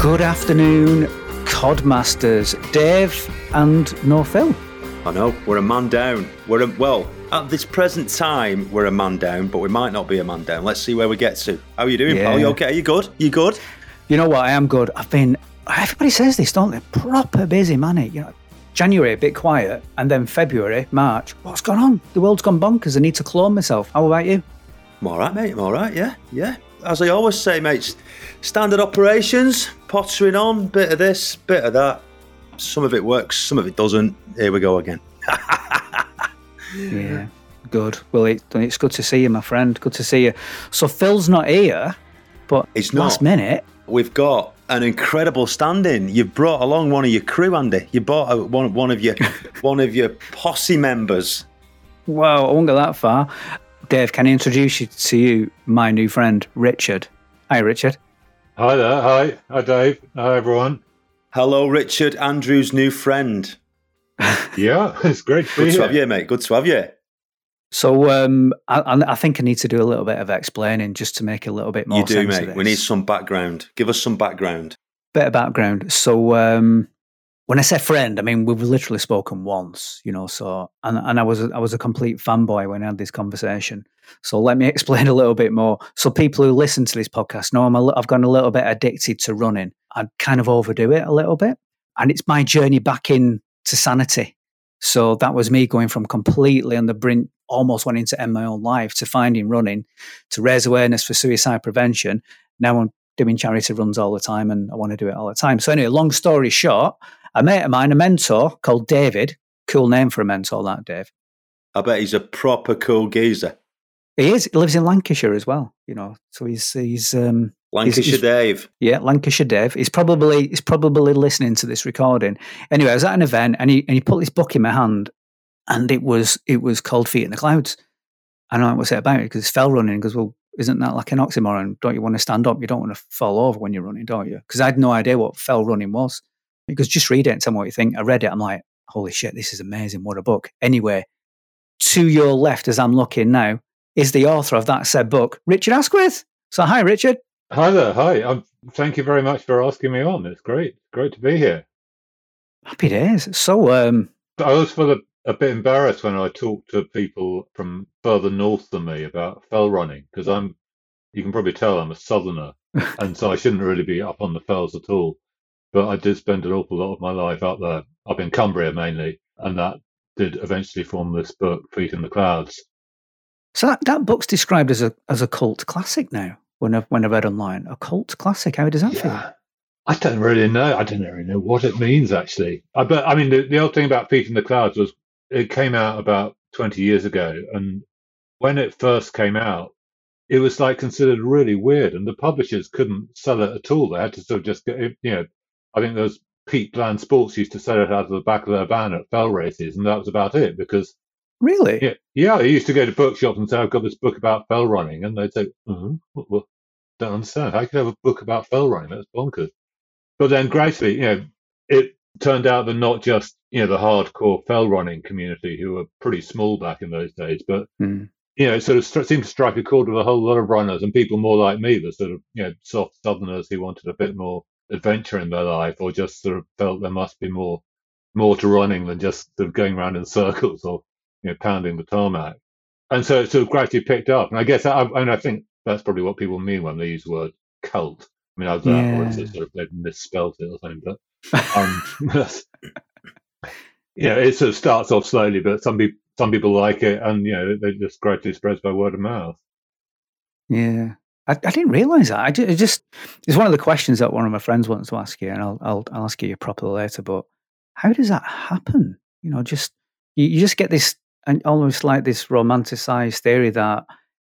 Good afternoon, Codmasters. Dave and no Phil. I know, we're a man down. We're a, well, at this present time, we're a man down, but we might not be a man down. Let's see where we get to. How are you doing, pal? You okay? Are you good? You good? You know what? I am good. I've been. Everybody says this, don't they? Proper busy, man. Eh? You know, January a bit quiet, and then February, March. What's gone on? The world's gone bonkers. I need to clone myself. How about you? I'm all right, mate. I'm all right, yeah, yeah. As I always say, mates, standard operations, pottering on, bit of this, bit of that. Some of it works, some of it doesn't. Here we go again. Yeah. Good. Well, it, it's good to see you, my friend. Good to see you. So Phil's not here, but it's not. last minute. We've got an incredible stand-in. You've brought along one of your crew, Andy. You brought a, one, one of your one of your posse members. Wow, I won't go that far. Dave, can I introduce you to you, my new friend, Richard? Hi, Richard. Hi there. Hi. Hi, Dave. Hi, everyone. Hello, Richard, Andrew's new friend. Yeah, it's great to Good to have here. you, mate. Good to have you. So um, I, I I think I need to do a little bit of explaining just to make a little bit more You do, sense of mate. this. We need some background. Give us some background. bit of background. So um, when I say friend, I mean we've literally spoken once, you know. So and, and I was I was a complete fanboy when I had this conversation. So let me explain a little bit more. So people who listen to this podcast know I'm a, I've gone a little bit addicted to running. I kind of overdo it a little bit, and it's my journey back in to sanity. So that was me going from completely on the brink, almost wanting to end my own life, to finding running, to raise awareness for suicide prevention. Now I'm doing charity runs all the time and I want to do it all the time. So, anyway, long story short, a mate of mine, a mentor called David, cool name for a mentor, that Dave. I bet he's a proper cool geezer. He is, he lives in Lancashire as well, you know. So he's, he's, um, Lancashire he's- Dave. yeah, Lancashire Dave. He's probably he's probably listening to this recording. Anyway, I was at an event and he and he put this book in my hand, and it was it was called Feet in the Clouds. And I what's it about? Because it's fell running. Goes, well, isn't that like an oxymoron? Don't you want to stand up? You don't want to fall over when you're running, don't you? Because I had no idea what fell running was. He goes, just read it and tell me what you think. I read it. I'm like, holy shit, this is amazing. What a book. Anyway, to your left, as I'm looking now, is the author of that said book, Richard Asquith. So hi, Richard. Hi there. Hi. Um, thank you very much for asking me on. It's great. Great to be here. Happy days. So, um, I was feel a, a bit embarrassed when I talk to people from further north than me about fell running because I'm, you can probably tell I'm a southerner, and so I shouldn't really be up on the fells at all. But I did spend an awful lot of my life up there, up in Cumbria mainly, and that did eventually form this book, Feet in the Clouds. So that, that book's described as a as a cult classic now. When I've when I read online, a cult classic. How does that feel? I don't really know. I don't really know what it means actually. I but I mean the, the old thing about Feet in the Clouds was it came out about twenty years ago, and when it first came out, it was like considered really weird, and the publishers couldn't sell it at all. They had to sort of just get it, you know. I think those Pete Bland Sports used to sell it out of the back of their van at fell races, and that was about it because Really? yeah, yeah, they used to go to bookshops and say, "I've got this book about fell running," and they'd say, mm what, what, "Don't understand. How could have a book about fell running? That's bonkers." But then gradually, you know, it turned out that not just you know the hardcore fell running community, who were pretty small back in those days, but Hmm. you know, it sort of stri- seemed to strike a chord with a whole lot of runners and people more like me, the sort of you know soft Southerners who wanted a bit more adventure in their life, or just sort of felt there must be more more to running than just sort of going around in circles or you know pounding the tarmac. And so it sort of gradually picked up. And I guess I, and I think that's probably what people mean when they use the word cult. I mean, I was that, or sort of they've misspelt it or something, but um, yeah, it sort of starts off slowly, but some people some people like it, and you know, they just gradually spreads by word of mouth. Yeah. I, I didn't realize that. I, ju- it just it's one of the questions that one of my friends wants to ask you, and I'll I'll, I'll ask you properly later. But how does that happen? You know, just you, you just get this and almost like this romanticized theory that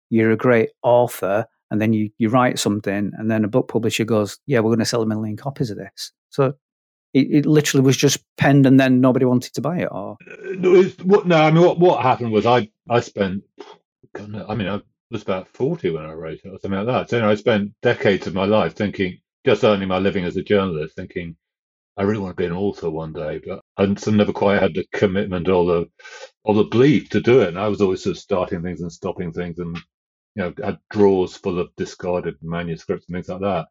you're a great author, and then you you write something, and then a book publisher goes, "Yeah, we're going to sell a million copies of this." So it, it literally was just penned, and then nobody wanted to buy it. Or Uh, No, what, no, I mean, what what happened was I I spent, I mean, I was about forty when I wrote it or something like that. So you know, I spent decades of my life thinking, just earning my living as a journalist, thinking I really want to be an author one day, but I never quite had the commitment or the or the belief to do it. And I was always sort of starting things and stopping things, and you know, had drawers full of discarded manuscripts and things like that.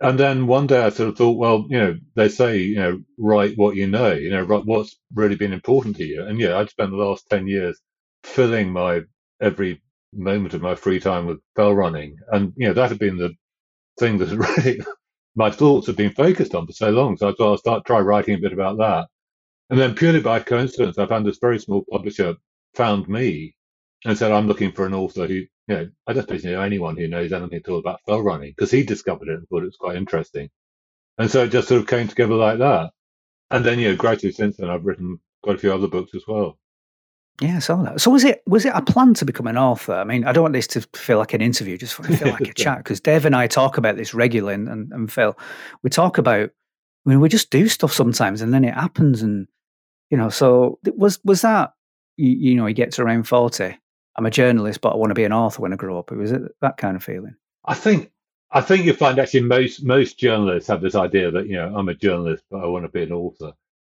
and then one day I sort of thought, well, you know, they say, you know, write what you know, you know, write what's really been important to you. And yeah, I'd spent the last 10 years filling my every moment of my free time with fell running. And, you know, that had been the thing that really my thoughts had been focused on for so long. So I thought I'll start try writing a bit about that. And then purely by coincidence, I found this very small publisher found me and said, I'm looking for an author who you know, I don't you know anyone who knows anything at all about fell running because he discovered it and thought it was quite interesting. And so it just sort of came together like that. And then, you know, gradually since then, I've written quite a few other books as well. Yeah, I saw that. So was it was it a plan to become an author? I mean, I don't want this to feel like an interview, just feel like a chat because Dave and I talk about this regularly, and, and, and Phil, we talk about. I mean, we just do stuff sometimes, and then it happens, and you know. So was was that you, you know he gets around forty, I'm a journalist, but I want to be an author when I grow up. Was it that kind of feeling? I think I think you find actually most most journalists have this idea that you know I'm a journalist, but I want to be an author.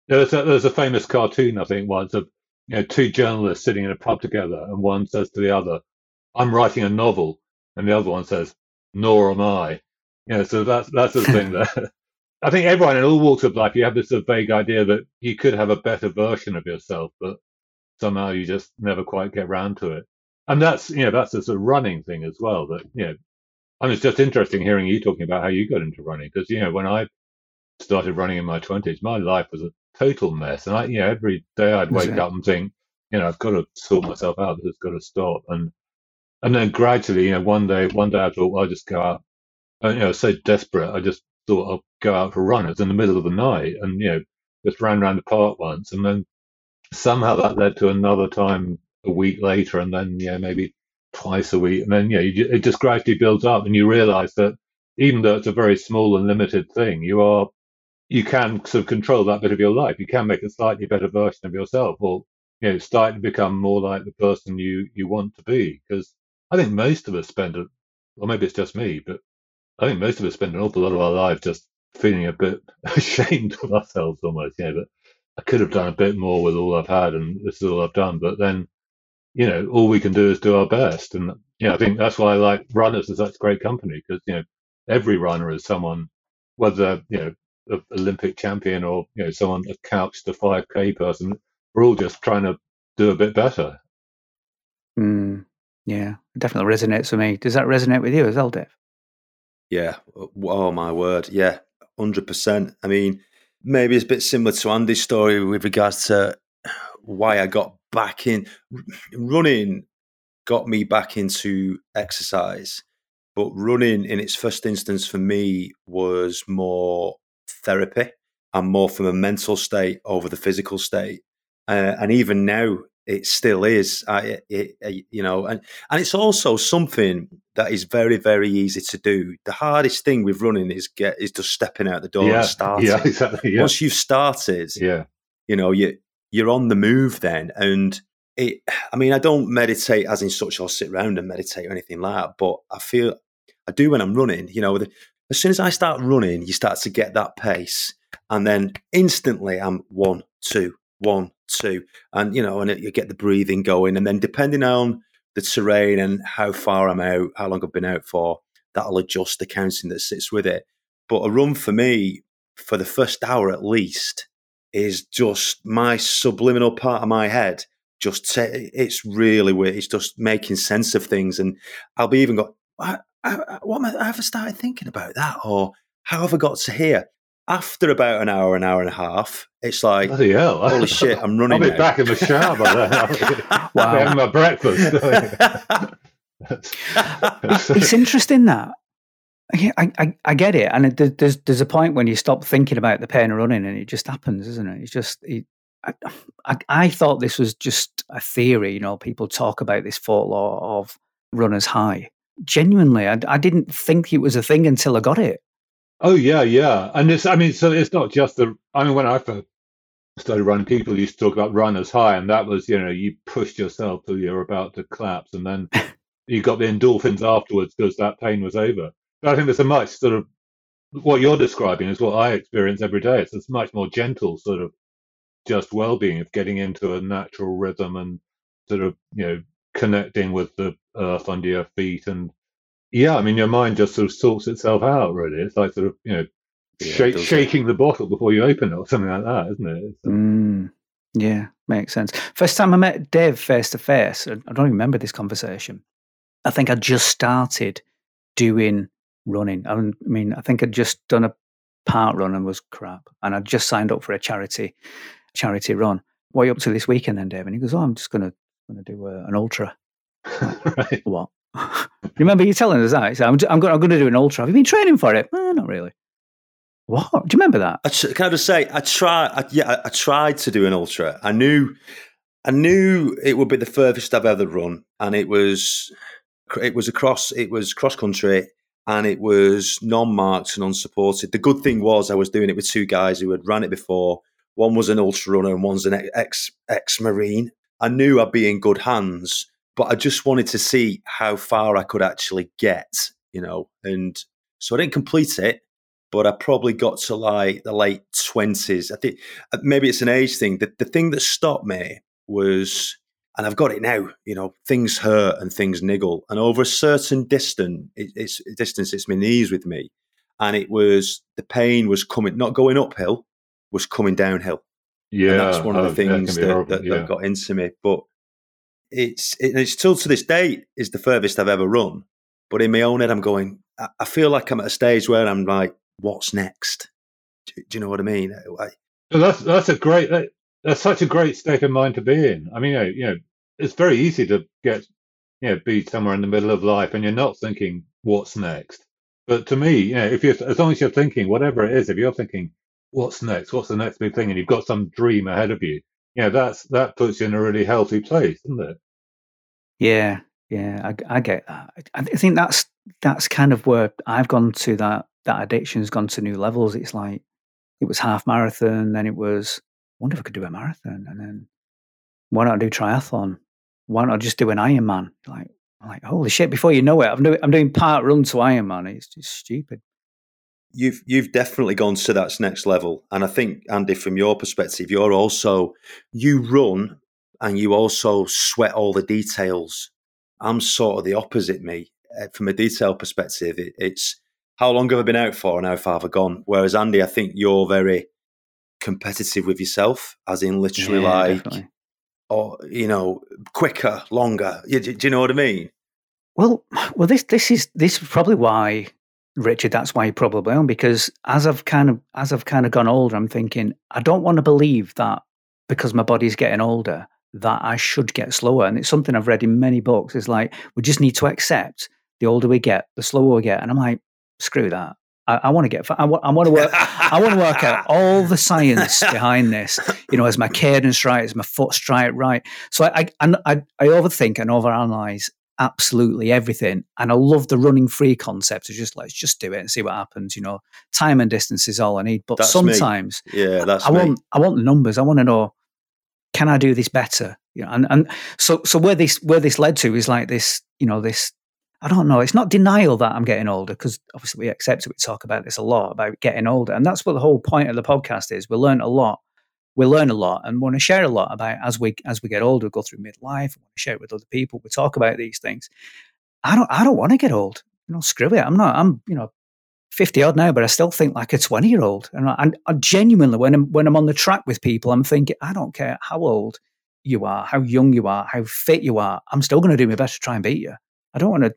There's a, there's a famous cartoon I think once of you know two journalists sitting in a pub together, and one says to the other, "I'm writing a novel," and the other one says, "Nor am I." You know, so that's that's the thing that I think everyone in all walks of life you have this sort of vague idea that you could have a better version of yourself, but somehow you just never quite get round to it. And that's you know that's a sort of running thing as well. That you know, and it's just interesting hearing you talking about how you got into running because you know when I started running in my twenties, my life was a total mess, and I you know every day I'd wake up and think, you know, I've got to sort myself out. This has got to stop. And and then gradually, you know, one day one day I thought well, I'll just go out. And, you know, so desperate, I just thought I'll go out for a run. It's in the middle of the night, and you know, just ran around the park once, and then somehow that led to another time a week later, and then yeah, maybe twice a week, and then yeah, you, it just gradually builds up, and you realise that even though it's a very small and limited thing, you are you can sort of control that bit of your life. You can make a slightly better version of yourself, or you know, start to become more like the person you you want to be. Because I think most of us spend, or maybe it's just me, but I think most of us spend an awful lot of our lives just feeling a bit ashamed of ourselves almost. Yeah, but I could have done a bit more with all I've had, and this is all I've done. But then you know, all we can do is do our best. And, you know, I think that's why I like runners as such great company because, you know, every runner is someone, whether, you know, an Olympic champion or, you know, someone a couch to 5K person, we're all just trying to do a bit better. Mm, yeah, it definitely resonates with me. Does that resonate with you as well, Dave? Yeah. Oh, my word. Yeah, 100%. I mean, maybe it's a bit similar to Andy's story with regards to why I got back in running got me back into exercise but running in its first instance for me was more therapy. And more from a mental state over the physical state. Uh, and even now it still is. I, it, you know and, and it's also something that is very very easy to do. The hardest thing with running is get is just stepping out the door yeah, and starting. Yeah exactly. Yeah. once you've started yeah. you know you you're on the move then. And it, I mean, I don't meditate as in such or sit around and meditate or anything like that, but I feel I do when I'm running. You know, as soon as I start running, you start to get that pace. And then instantly I'm one, two, one, two. And, you know, and it, you get the breathing going. And then depending on the terrain and how far I'm out, how long I've been out for, that'll adjust the counting that sits with it. But a run for me, for the first hour at least, is just my subliminal part of my head. Just t- it's really weird. It's just making sense of things, and I'll be even go, what, what am I, I ever started thinking about that, or how have I got to here? After about an hour, an hour and a half, it's like, Bloody hell. holy shit, I'm running. I'll be now. back in the shower by then. wow. having my breakfast. it's interesting that yeah, I, I, I get it, and it, there's there's a point when you stop thinking about the pain of running, and it just happens, isn't it? It's just it, I, I, I thought this was just a theory. You know, people talk about this folklore of runners high. Genuinely, I, I didn't think it was a thing until I got it. Oh yeah, yeah, and it's I mean, so it's not just the. I mean, when I first started running, people used to talk about runners high, and that was you know you pushed yourself till you're about to collapse, and then you got the endorphins afterwards because that pain was over. But I think there's a much sort of what you're describing is what I experience every day. It's this much more gentle sort of just well-being of getting into a natural rhythm and sort of you know connecting with the earth under your feet and Yeah, I mean, your mind just sort of sorts itself out. Really, it's like sort of you know, Yeah, shake, does it? shaking the bottle before you open it, or something like that, isn't it? It's, uh, Mm, yeah, makes sense. First time I met Dave face to face, I don't even remember this conversation. I think I just started doing running. I mean- I think I'd just done a park run and was crap, and i'd just signed up for a charity charity run. What are you up to this weekend then, Dave? And he goes, "Oh, I'm just gonna gonna do a, an ultra." right. What? Remember you telling us that? I'm, I'm, going, I'm going to do an ultra. Have you been training for it? Eh, not really. What? Do you remember that? I tr- can I just say, I tried. I, yeah, I, I tried to do an ultra. I knew, I knew it would be the furthest I've ever run, and it was, it was across, it was cross country, and it was non-marked and unsupported. The good thing was I was doing it with two guys who had ran it before. One was an ultra runner, and one's an ex ex marine. I knew I'd be in good hands, but I just wanted to see how far I could actually get, you know. And so I didn't complete it but I probably got to like the late twenties. I think uh, maybe it's an age thing. The, the thing that stopped me was, and I've got it now. You know, things hurt and things niggle, and over a certain distance, it, it's distance, it's my knees with me, and it was the pain was coming, not going uphill, was coming downhill. Yeah, and that's one of oh, the things that, that, yeah. that got into me. But it's it, it's still to this day is the furthest I've ever run. But in my own head, I'm going. I, I feel like I'm at a stage where I'm like, what's next? Do, do you know what I mean? Uh, I, So that's that's a great that, that's such a great state of mind to be in. I mean, you know, you know, it's very easy to get you know be somewhere in the middle of life and you're not thinking what's next. But to me, you know, if you as long as you're thinking whatever it is, if you're thinking what's next, what's the next big thing, and you've got some dream ahead of you, you know, that's that puts you in a really healthy place, doesn't it? Yeah, yeah, I, I get that. I think that's that's kind of where I've gone to that that addiction's gone to new levels. It's like it was half marathon, then it was I wonder if I could do a marathon, and then why not do triathlon? Why not just do an Ironman? Like, like holy shit! Before you know it, I'm doing I'm doing park run to Ironman. It's just stupid. you've you've definitely gone to that next level, and I think Andy, from your perspective, you're also you run and you also sweat all the details. I'm sort of the opposite. Me, Uh, from a detail perspective, it, it's how long have I been out for and how far have I gone? Whereas Andy, I think you're very competitive with yourself, as in literally Yeah, like, definitely. or you know, quicker, longer. You, do, do you know what I mean? Well, well, this this is this is probably why Richard. That's why you probably on because as I've kind of as I've kind of gone older, I'm thinking I don't want to believe that because my body's getting older that I should get slower, and it's something I've read in many books. It's like we just need to accept the older we get, the slower we get, and I'm like, screw that. I, I want to get. I want. I want to work. I want to work out all the science behind this. You know, is my cadence right? Is my foot strike right? So I, I, I, I overthink and overanalyze absolutely everything. And I love the running free concept of just let's just do it and see what happens. You know, time and distance is all I need. But That's me. sometimes Yeah, that's I me. want I want the numbers. I want to know can I do this better? You know, and and so so where this where this led to is like this. You know, this. I don't know. It's not denial that I'm getting older because obviously we accept it. We talk about this a lot about getting older, and that's what the whole point of the podcast is. We learn a lot. We learn a lot and want to share a lot about as we as we get older, go through midlife, share it with other people. We talk about these things. I don't I don't want to get old. You know, screw it. I'm not. I'm you know 50 odd now, but I still think like a 20 year old. And I, I genuinely, when I'm, when I'm on the track with people, I'm thinking, I don't care how old you are, how young you are, how fit you are. I'm still going to do my best to try and beat you. I don't want to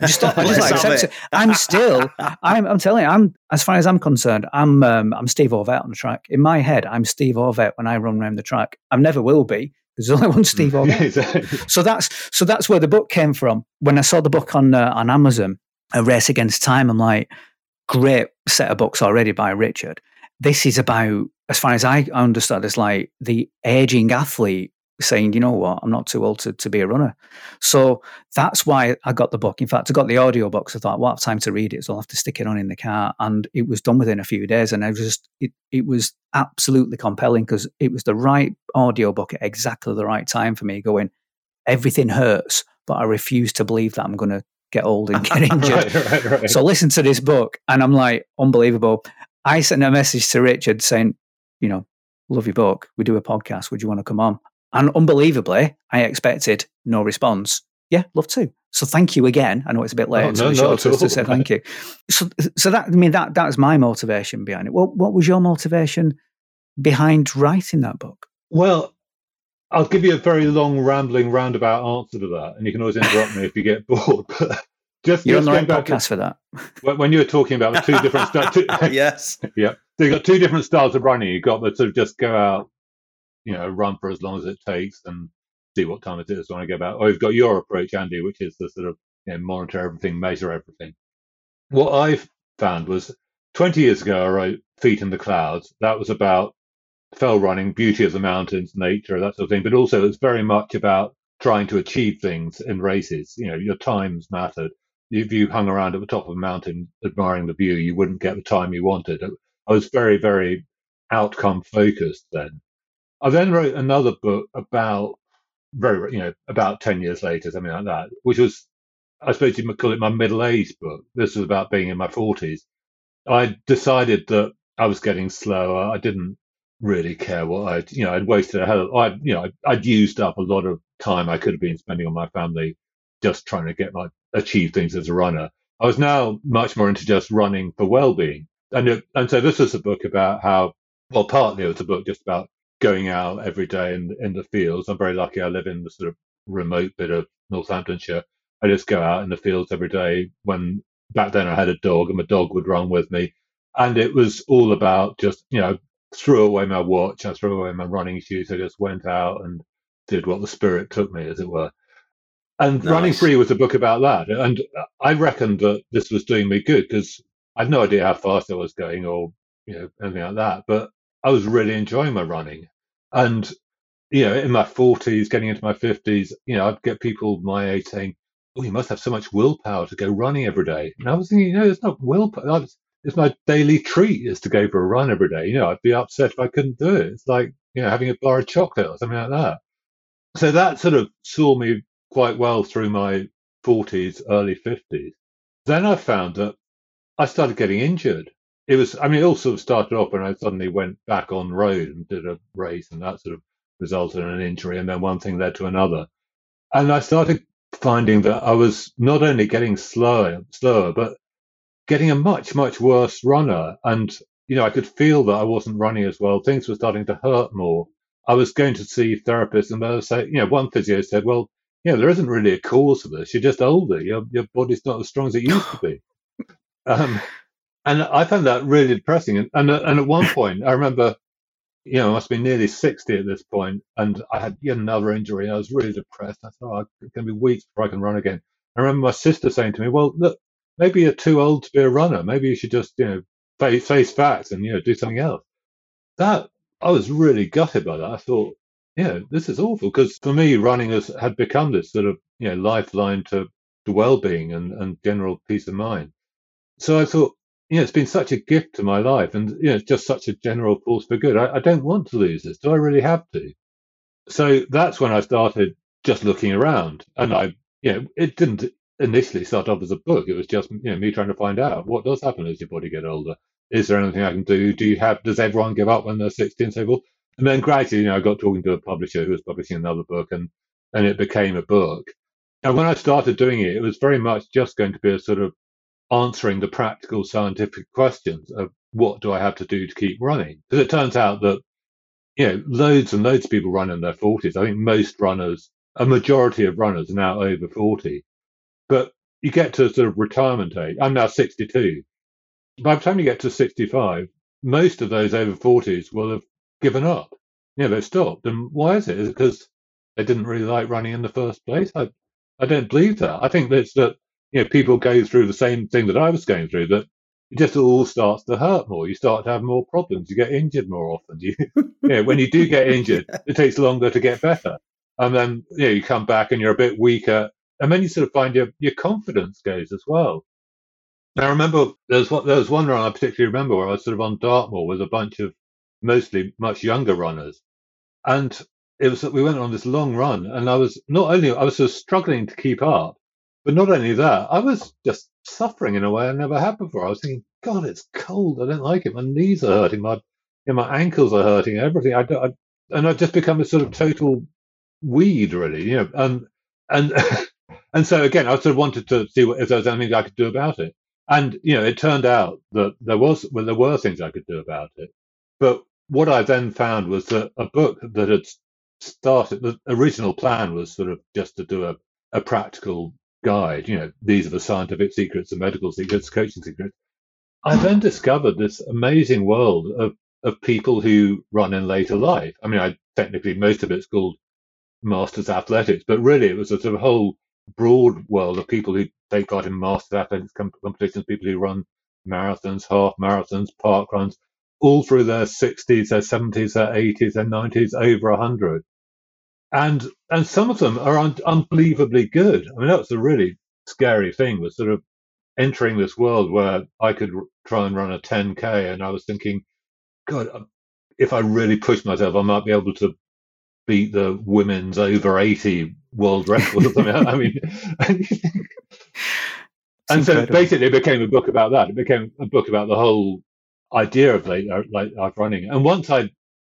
just, I just like accept it. I'm still, I'm, I'm telling you, I'm, as far as I'm concerned, I'm, um, I'm Steve Ovett on the track. In my head, I'm Steve Ovett when I run around the track. I never will be. There's only one Steve Ovett Exactly. so that's so that's where the book came from. When I saw the book on uh, on Amazon, A Race Against Time, I'm like, great set of books already by Richard. This is about, as far as I understood, it's like the aging athlete saying, you know what, I'm not too old to, to be a runner. So that's why I got the book. In fact, I got the audio book. I thought, well, I have time to read it. So I'll have to stick it on in the car. And it was done within a few days. And I was just, it, it was absolutely compelling because it was the right audio book at exactly the right time for me going, everything hurts, but I refuse to believe that I'm going to get old and get injured. right, right, right. So listen to this book and I'm like, unbelievable. I sent a message to Richard saying, you know, love your book. We do a podcast. Would you want to come on? And unbelievably, I expected no response. Yeah, love to. So thank you again. I know it's a bit oh, late Oh, no, the not to, at to say thank you. So, so that I mean that that was my motivation behind it. What what was your motivation behind writing that book? Well, I'll give you a very long, rambling, roundabout answer to that, and you can always interrupt me if you get bored. But just, You're on the right back to podcast for that. when when you were talking about the two different styles. Yes. yeah, so you've got two different styles of running. You've got the sort of just go out, you know, run for as long as it takes and see what time it is when I go back. Or you've got your approach, Andy, which is the sort of you know, monitor everything, measure everything. What I've found was 20 years ago, I wrote Feet in the Clouds. That was about fell running, beauty of the mountains, nature, that sort of thing. But also, it's very much about trying to achieve things in races. You know, your times mattered. If you hung around at the top of a mountain admiring the view, you wouldn't get the time you wanted. I was very, very outcome focused then. I then wrote another book about very, you know, about 10 years later, something like that, which was, I suppose you might call it my middle age book. This was about being in my 40s. I decided that I was getting slower. I didn't really care what I'd, you know, I'd wasted a hell I, you know, I'd, I'd used up a lot of time I could have been spending on my family just trying to get my, achieve things as a runner. I was now much more into just running for well-being. And, it, and so this was a book about how, well, partly it was a book just about going out every day in, in the fields. I'm very lucky I live in the sort of remote bit of Northamptonshire. I just go out in the fields every day when back then I had a dog and my dog would run with me. And it was all about just, you know, threw away my watch, I threw away my running shoes. I just went out and did what the spirit took me, as it were. And Nice. Running Free was a book about that. And I reckoned that this was doing me good because I had no idea how fast I was going or, you know, anything like that. But I was really enjoying my running. And, you know, in my 40s, getting into my 50s, you know, I'd get people my age saying, Oh, you must have so much willpower to go running every day. And I was thinking, no, it's not willpower. It's my daily treat is to go for a run every day. You know, I'd be upset if I couldn't do it. It's like, you know, having a bar of chocolate or something like that. So that sort of saw me quite well through my 40s, early 50s. Then I found that I started getting injured. It was, I mean, it all sort of started off when I suddenly went back on road and did a race, and that sort of resulted in an injury. And then one thing led to another. And I started finding that I was not only getting slower, slower, but getting a much, much worse runner. And, you know, I could feel that I wasn't running as well. Things were starting to hurt more. I was going to see therapists, and they were saying, you know, one physio said, well, you know, there isn't really a cause for this. You're just older. Your, your body's not as strong as it used to be. Um, and I found that really depressing. And, and, and at one point, I remember, you know, I must be nearly 60 at this point, and I had yet another injury. And I was really depressed. I thought, oh, it's going to be weeks before I can run again. I remember my sister saying to me, well, look, maybe you're too old to be a runner. Maybe you should just, you know, face, face facts and, you know, do something else. That, I was really gutted by that. I thought, yeah, this is awful because for me, running has had become this sort of, you know, lifeline to, to well-being and, and general peace of mind. So I thought, you know, it's been such a gift to my life and, you know, it's just such a general force for good. I, I don't want to lose this. Do I really have to? So that's when I started just looking around and I, you know, it didn't initially start off as a book. It was just, you know, me trying to find out what does happen as your body get older. Is there anything I can do? Do you have, does everyone give up when they're 60 and say, well, and then gradually, you know, I got talking to a publisher who was publishing another book and, and it became a book. And when I started doing it, it was very much just going to be a sort of answering the practical scientific questions of what do I have to do to keep running? Because it turns out that, you know, loads and loads of people run in their 40s. I think most runners, a majority of runners are now over 40. But you get to sort of retirement age. I'm now 62. By the time you get to 65, most of those over 40s will have given up. You know, they've stopped. And why is it? Is it because they didn't really like running in the first place? I, I don't believe that. I think that's that, you know, people go through the same thing that I was going through, that it just all starts to hurt more. You start to have more problems. You get injured more often. You, you know, when you do get injured, it takes longer to get better. And then, you know, you come back and you're a bit weaker. And then you sort of find your, your confidence goes as well. I remember there was, one, there was one run I particularly remember where I was sort of on Dartmoor with a bunch of mostly much younger runners. And it was that we went on this long run, and I was not only I was sort of struggling to keep up, but not only that, I was just suffering in a way I never had before. I was thinking, God, it's cold. I don't like it. My knees are hurting. My you my ankles are hurting. Everything. I, don't- I and I've just become a sort of total weed, really. You know, and and And so again, I sort of wanted to see if there was anything I could do about it. And you know, it turned out that there was well, there were things I could do about it. But what I then found was that a book that had started, the original plan was sort of just to do a, a practical guide. You know, these are the scientific secrets, the medical secrets, coaching secrets. I then discovered this amazing world of of people who run in later life. I mean, I technically most of it's called masters athletics, but really it was a sort of whole broad world of people who take part in masters athletics competitions, people who run marathons, half marathons, park runs, all through their 60s, their 70s, their 80s, their 90s, over 100. And and some of them are un- unbelievably good. I mean, that's the really scary thing was sort of entering this world where I could r- try and run a 10k, and I was thinking, God, um, if I really push myself, I might be able to beat the women's over 80 world record or something. I mean, and so basically it became a book about that. It became a book about the whole idea of late, uh, late life running. And once I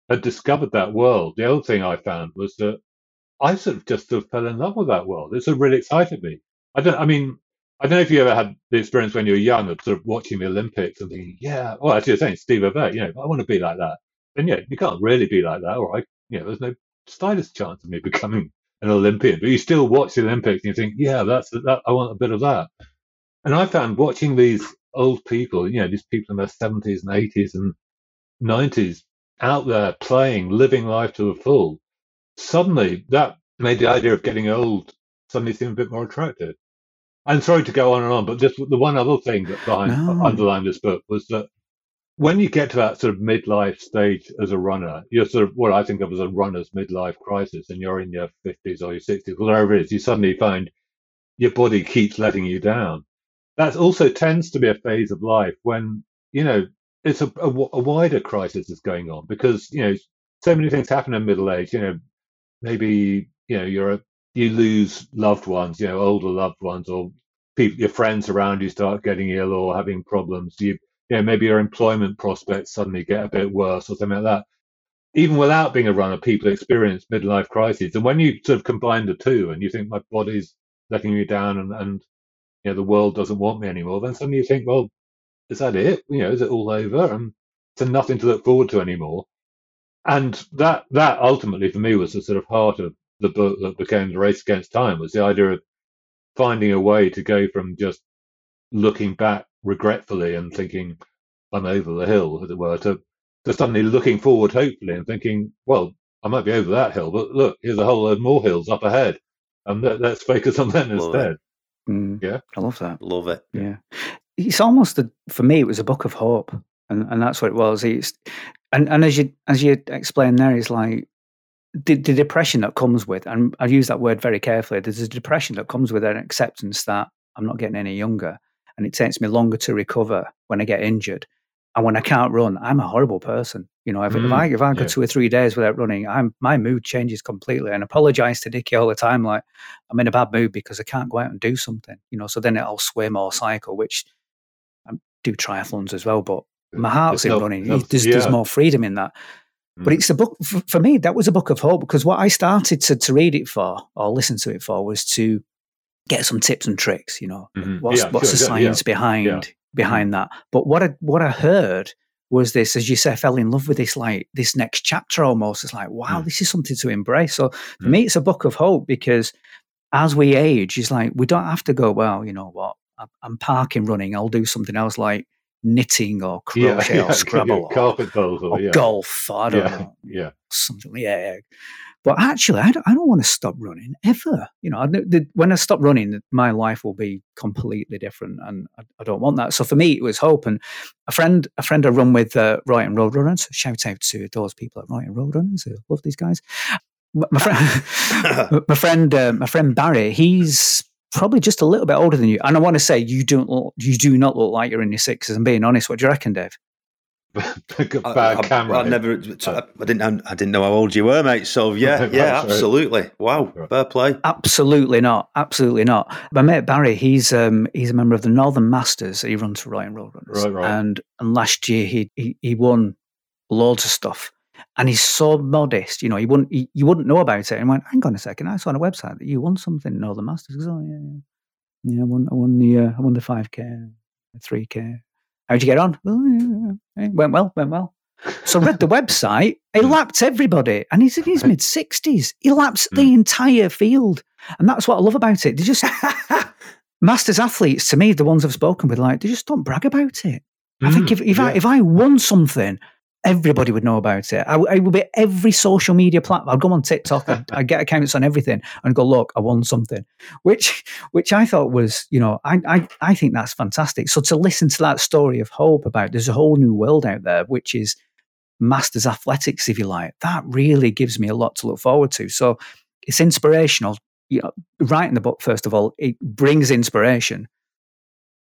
had discovered that world, the other thing I found was that I sort of just sort of fell in love with that world. It sort of really excited me. I don't. I mean, I don't know if you ever had the experience when you were young of sort of watching the Olympics and thinking, yeah, well, as you're saying, Steve Ovett, you know, I want to be like that. And yeah, you can't really be like that, or I, you know, there's no slightest chance of me becoming an Olympian. But you still watch the Olympics and you think, yeah, that's that. I want a bit of that. And I found watching these old people, you know, these people in their 70s and 80s and 90s out there playing, living life to the full, suddenly that made the idea of getting old suddenly seem a bit more attractive. I'm sorry to go on and on, but just the one other thing that behind no. underlined this book was that when you get to that sort of midlife stage as a runner, you're sort of what I think of as a runner's midlife crisis, and you're in your 50s or your 60s, whatever it is, you suddenly find your body keeps letting you down that also tends to be a phase of life when you know it's a, a, a, wider crisis is going on because you know so many things happen in middle age. You know, maybe you know you're a, you lose loved ones, you know, older loved ones, or people, your friends around you start getting ill or having problems. You, you know, maybe your employment prospects suddenly get a bit worse or something like that. Even without being a runner, people experience midlife crises, and when you sort of combine the two, and you think my body's letting me down, and, and you know, the world doesn't want me anymore, then suddenly you think, well, is that it? You know, is it all over? And it's nothing to look forward to anymore. And that that ultimately for me was the sort of heart of the book that became the race against time was the idea of finding a way to go from just looking back regretfully and thinking I'm over the hill, as it were, to, to suddenly looking forward hopefully and thinking, well, I might be over that hill, but look, here's a whole load more hills up ahead, and let, us focus on them instead. Mm, yeah, I love that. Love it. Yeah, it's almost a, for me. It was a book of hope, and, and that's what it was. It's and, and as you as you explained there, it's like the, the depression that comes with, and I use that word very carefully. There's a depression that comes with an acceptance that I'm not getting any younger, and it takes me longer to recover when I get injured. And when I can't run, I'm a horrible person. You know, if, mm, if I if I go yeah. two or three days without running, I'm my mood changes completely. And I apologize to Dickie all the time, like I'm in a bad mood because I can't go out and do something. You know, so then I'll swim or cycle, which I do triathlons as well. But my heart's in running. There's, yeah. there's more freedom in that. Mm. But it's a book for, for me. That was a book of hope because what I started to to read it for or listen to it for was to get some tips and tricks. You know, mm-hmm. what's yeah, what's sure, the science behind behind that. But what I what I heard was this, as you say, I fell in love with this like this next chapter almost. It's like, wow, mm. this is something to embrace. So for mm. me, it's a book of hope because as we age, it's like we don't have to go, well, you know what, I'm parking running, I'll do something else like knitting or crochet yeah, or Scrabble yeah, carpet or, or yeah. golf. I don't know. Yeah. Something. Yeah. But actually, I don't, I don't want to stop running ever. You know, the, the, when I stop running, my life will be completely different, and I, I, don't want that. So for me, it was hope. And a friend, a friend I run with, uh, road runners. Shout out to those people at Right and Road Runners. I love these guys. My friend, my friend, uh, my friend Barry. He's probably just a little bit older than you. And I want to say you don't, you do not look like you're in your sixes. I'm being honest. What do you reckon, Dave? Bad I, camera. I, I never. I, I, didn't. I didn't know how old you were, mate. So yeah, yeah, absolutely. Right. Wow, fair play. Absolutely not. Absolutely not. My mate Barry, he's um he's a member of the Northern Masters. He runs for Ryan Roadrunners. Right, right. And and last year he, he he won loads of stuff. and he's so modest. You know, he wouldn't he, you wouldn't know about it. And went, hang on a second, I saw on a website that you won something. No, the Masters. Goes, oh yeah, yeah, yeah. I won, I won the, uh, I won the five k, three k. How'd you get on? Well, yeah, yeah. went well, went well. So I read the website. He Hmm. lapped everybody, and he's in his mid sixties. He laps Hmm. the entire field, and that's what I love about it. They just masters athletes to me, the ones I've spoken with, like they just don't brag about it. I think if if I if I won something, everybody would know about it. I would be every social media platform. I'd go on TikTok. I'd, I'd get accounts on everything and go, look, I won something, which which I thought was, you know, I I I think that's fantastic. So to listen to that story of hope about there's a whole new world out there, which is masters athletics, if you like, that really gives me a lot to look forward to. So it's inspirational. You know, writing the book first of all, it brings inspiration.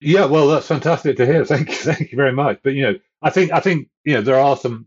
Yeah, well, that's fantastic to hear. Thank you, thank you very much. But you know, I think I think you know there are some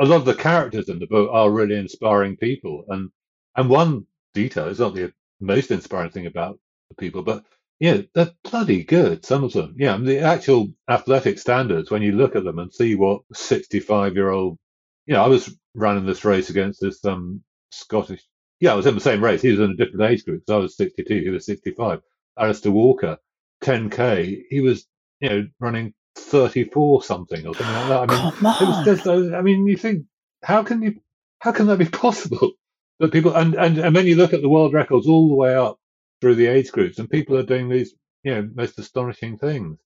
a lot of the characters in the book are really inspiring people, and and one detail is not the most inspiring thing about the people, but know they're bloody good. Some of them, yeah. I mean, the actual athletic standards when you look at them and see what sixty-five-year-old, you know, I was running this race against this um Scottish. Yeah, I was in the same race. He was in a different age group. So I was sixty-two. He was sixty-five. Alistair Walker. 10k, he was you know running 34 something or something like that. I mean, Come on. just, I mean, you think how can you how can that be possible? That people and and and then you look at the world records all the way up through the age groups, and people are doing these you know most astonishing things.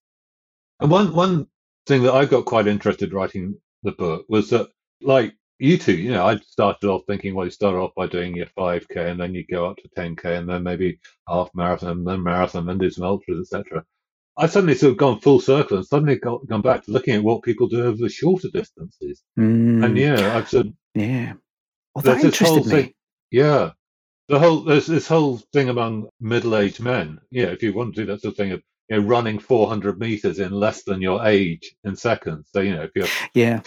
And one one thing that I got quite interested writing the book was that like you two, you know, I started off thinking, well, you start off by doing your 5k, and then you go up to 10k, and then maybe half marathon, and then marathon, and do some ultras, etc. I suddenly sort of gone full circle and suddenly got gone back to looking at what people do over the shorter distances. And Mm, yeah, I've said yeah. Well, that interested me. thing. Yeah, the whole there's this whole thing among middle-aged men. Yeah, if you want to do that sort of thing of you know running 400 meters in less than your age in seconds. So you know if you're Yeah.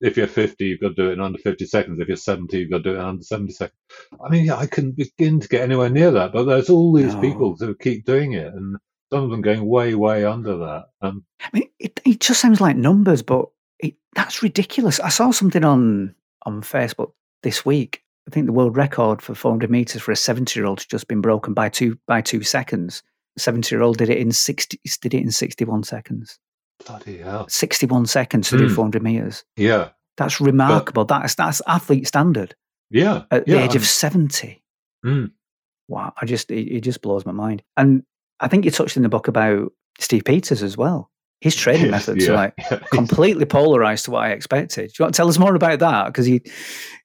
If you're 50, you've got to do it in under 50 seconds. If you're 70, you've got to do it in under 70 seconds. I mean, yeah, I couldn't begin to get anywhere near that, but there's all these No. people who keep doing it, and some of them going way, way under that. Um, I mean, it, it just sounds like numbers, but it, that's ridiculous. I saw something on on Facebook this week. I think the world record for 400 meters for a 70 year old has just been broken by two by two seconds. 70 year old did it in 60 did it in 61 seconds. Bloody hell. 61 61 seconds to do Mm. 400 meters. Yeah, That's remarkable. that's that's athlete standard yeah, at yeah. the age um, of 70. mm, Wow, I just it, it just blows my mind. And I think you touched in the book about Steve Peters as well. His training yes, methods are like yeah. completely polarized to what I expected. Do you want to tell us more about that? Because he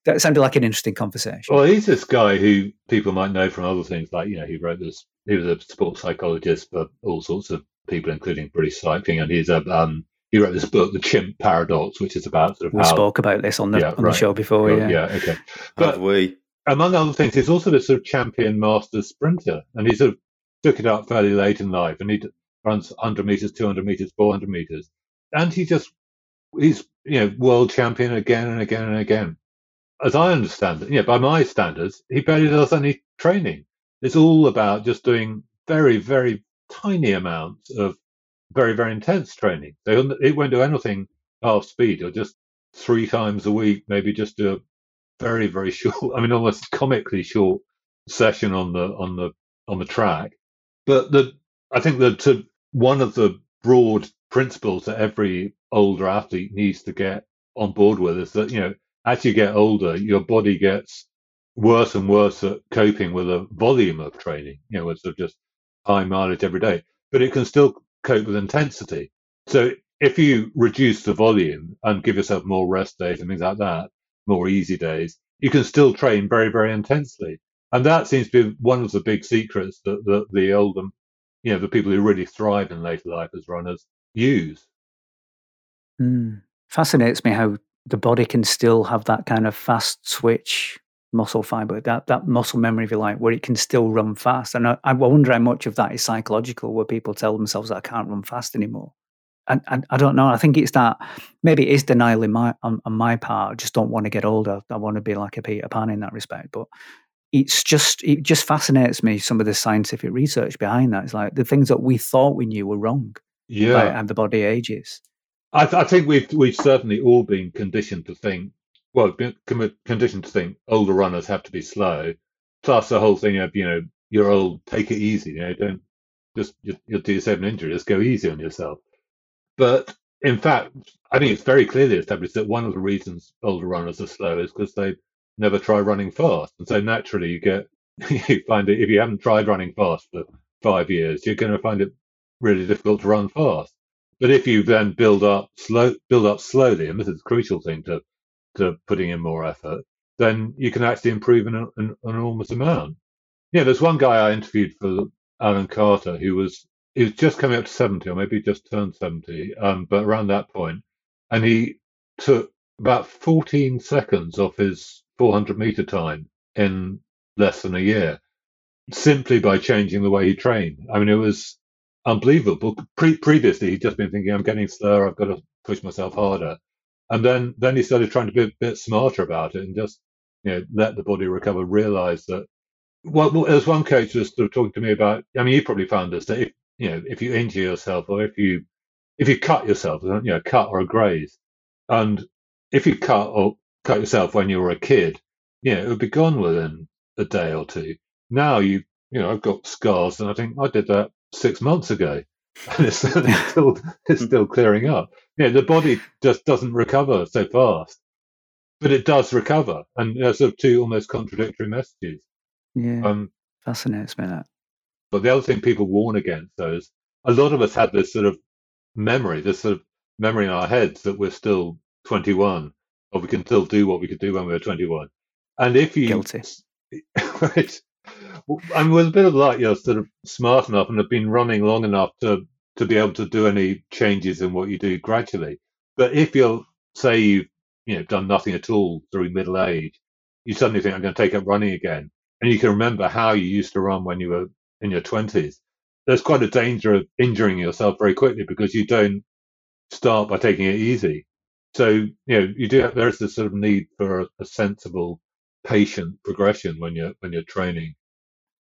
that sounded like an interesting conversation. Well, he's this guy who people might know from other things, like you know, he wrote this. He was a sports psychologist for all sorts of people, including British cycling, and he's a um, he wrote this book, The Chimp Paradox, which is about sort of we how spoke about this on the yeah, on the show before. Oh, yeah. yeah, okay. Have But we? among other things, he's also this sort of champion master sprinter, and he sort of took it up fairly late in life, and he runs 100 meters, 200 meters, 400 meters, and he just he's you know world champion again and again and again. As I understand it, yeah, by my standards, he barely does any training. It's all about just doing very, very tiny amounts of very, very intense training. They, won't do anything half speed. He'll just three times a week, maybe just a very, very short. I mean, almost comically short session on the on the on the track. But the I think that one of the broad principles that every older athlete needs to get on board with is that you know as you get older, your body gets worse and worse at coping with a volume of training. You know, it's sort of just high mileage every day, but it can still cope with intensity. So if you reduce the volume and give yourself more rest days and things like that, more easy days, you can still train very, very intensely. And that seems to be one of the big secrets that the, the older, you know, the people who really thrive in later life as runners use. Mm. Fascinates me how the body can still have that kind of fast switch muscle fiber, that that muscle memory, if you like, where it can still run fast. And I, I wonder how much of that is psychological, where people tell themselves that I can't run fast anymore. And, and I don't know. I think it's that maybe it is denial in my on, on my part. I just don't want to get older. I want to be like a Peter Pan in that respect. But it's just it just fascinates me some of the scientific research behind that. It's like the things that we thought we knew were wrong Yeah. how the body ages. I, th- I think we've we've certainly all been conditioned to think well, conditioned to think older runners have to be slow. Plus the whole thing of you know you're old, take it easy. You know, don't just you'll do yourself an injury. Just go easy on yourself. But in fact, I think it's very clearly established that one of the reasons older runners are slow is because they never try running fast, and so naturally you get you find it if you haven't tried running fast for five years, you're going to find it really difficult to run fast. But if you then build up slow, build up slowly, and this is a crucial thing to to putting in more effort, then you can actually improve an, an, enormous amount. Yeah, there's one guy I interviewed for Alan Carter who was he was just coming up to 70 or maybe just turned 70, um, but around that point, and he took about 14 seconds off his 400 meter time in less than a year simply by changing the way he trained. I mean, it was unbelievable. Pre- previously, he'd just been thinking, I'm getting slower, I've got to push myself harder. And then, then he started trying to be a bit smarter about it and just you know, let the body recover, realize that. Well, well there's one coach was sort of talking to me about. I mean, you probably found this that if you know if you injure yourself or if you if you cut yourself, you know, cut or a graze, and if you cut or cut yourself when you were a kid, you know, it would be gone within a day or two. Now you you know I've got scars, and I think I did that six months ago, and it's, it's still it's still hmm. clearing up. Yeah, the body just doesn't recover so fast, but it does recover, and there's sort of two almost contradictory messages. Yeah, um, fascinates me that. But the other thing people warn against, though, is a lot of us have this sort of memory, this sort of memory in our heads that we're still 21, or we can still do what we could do when we were 21. And if you guilty, right, I mean, with a bit of luck, you're sort of smart enough and have been running long enough to to be able to do any changes in what you do gradually. But if you're say you've you know done nothing at all through middle age, you suddenly think I'm going to take up running again, and you can remember how you used to run when you were in your twenties. There's quite a danger of injuring yourself very quickly because you don't start by taking it easy. So you know you do have, there's this sort of need for a, a sensible, patient progression when you're when you're training.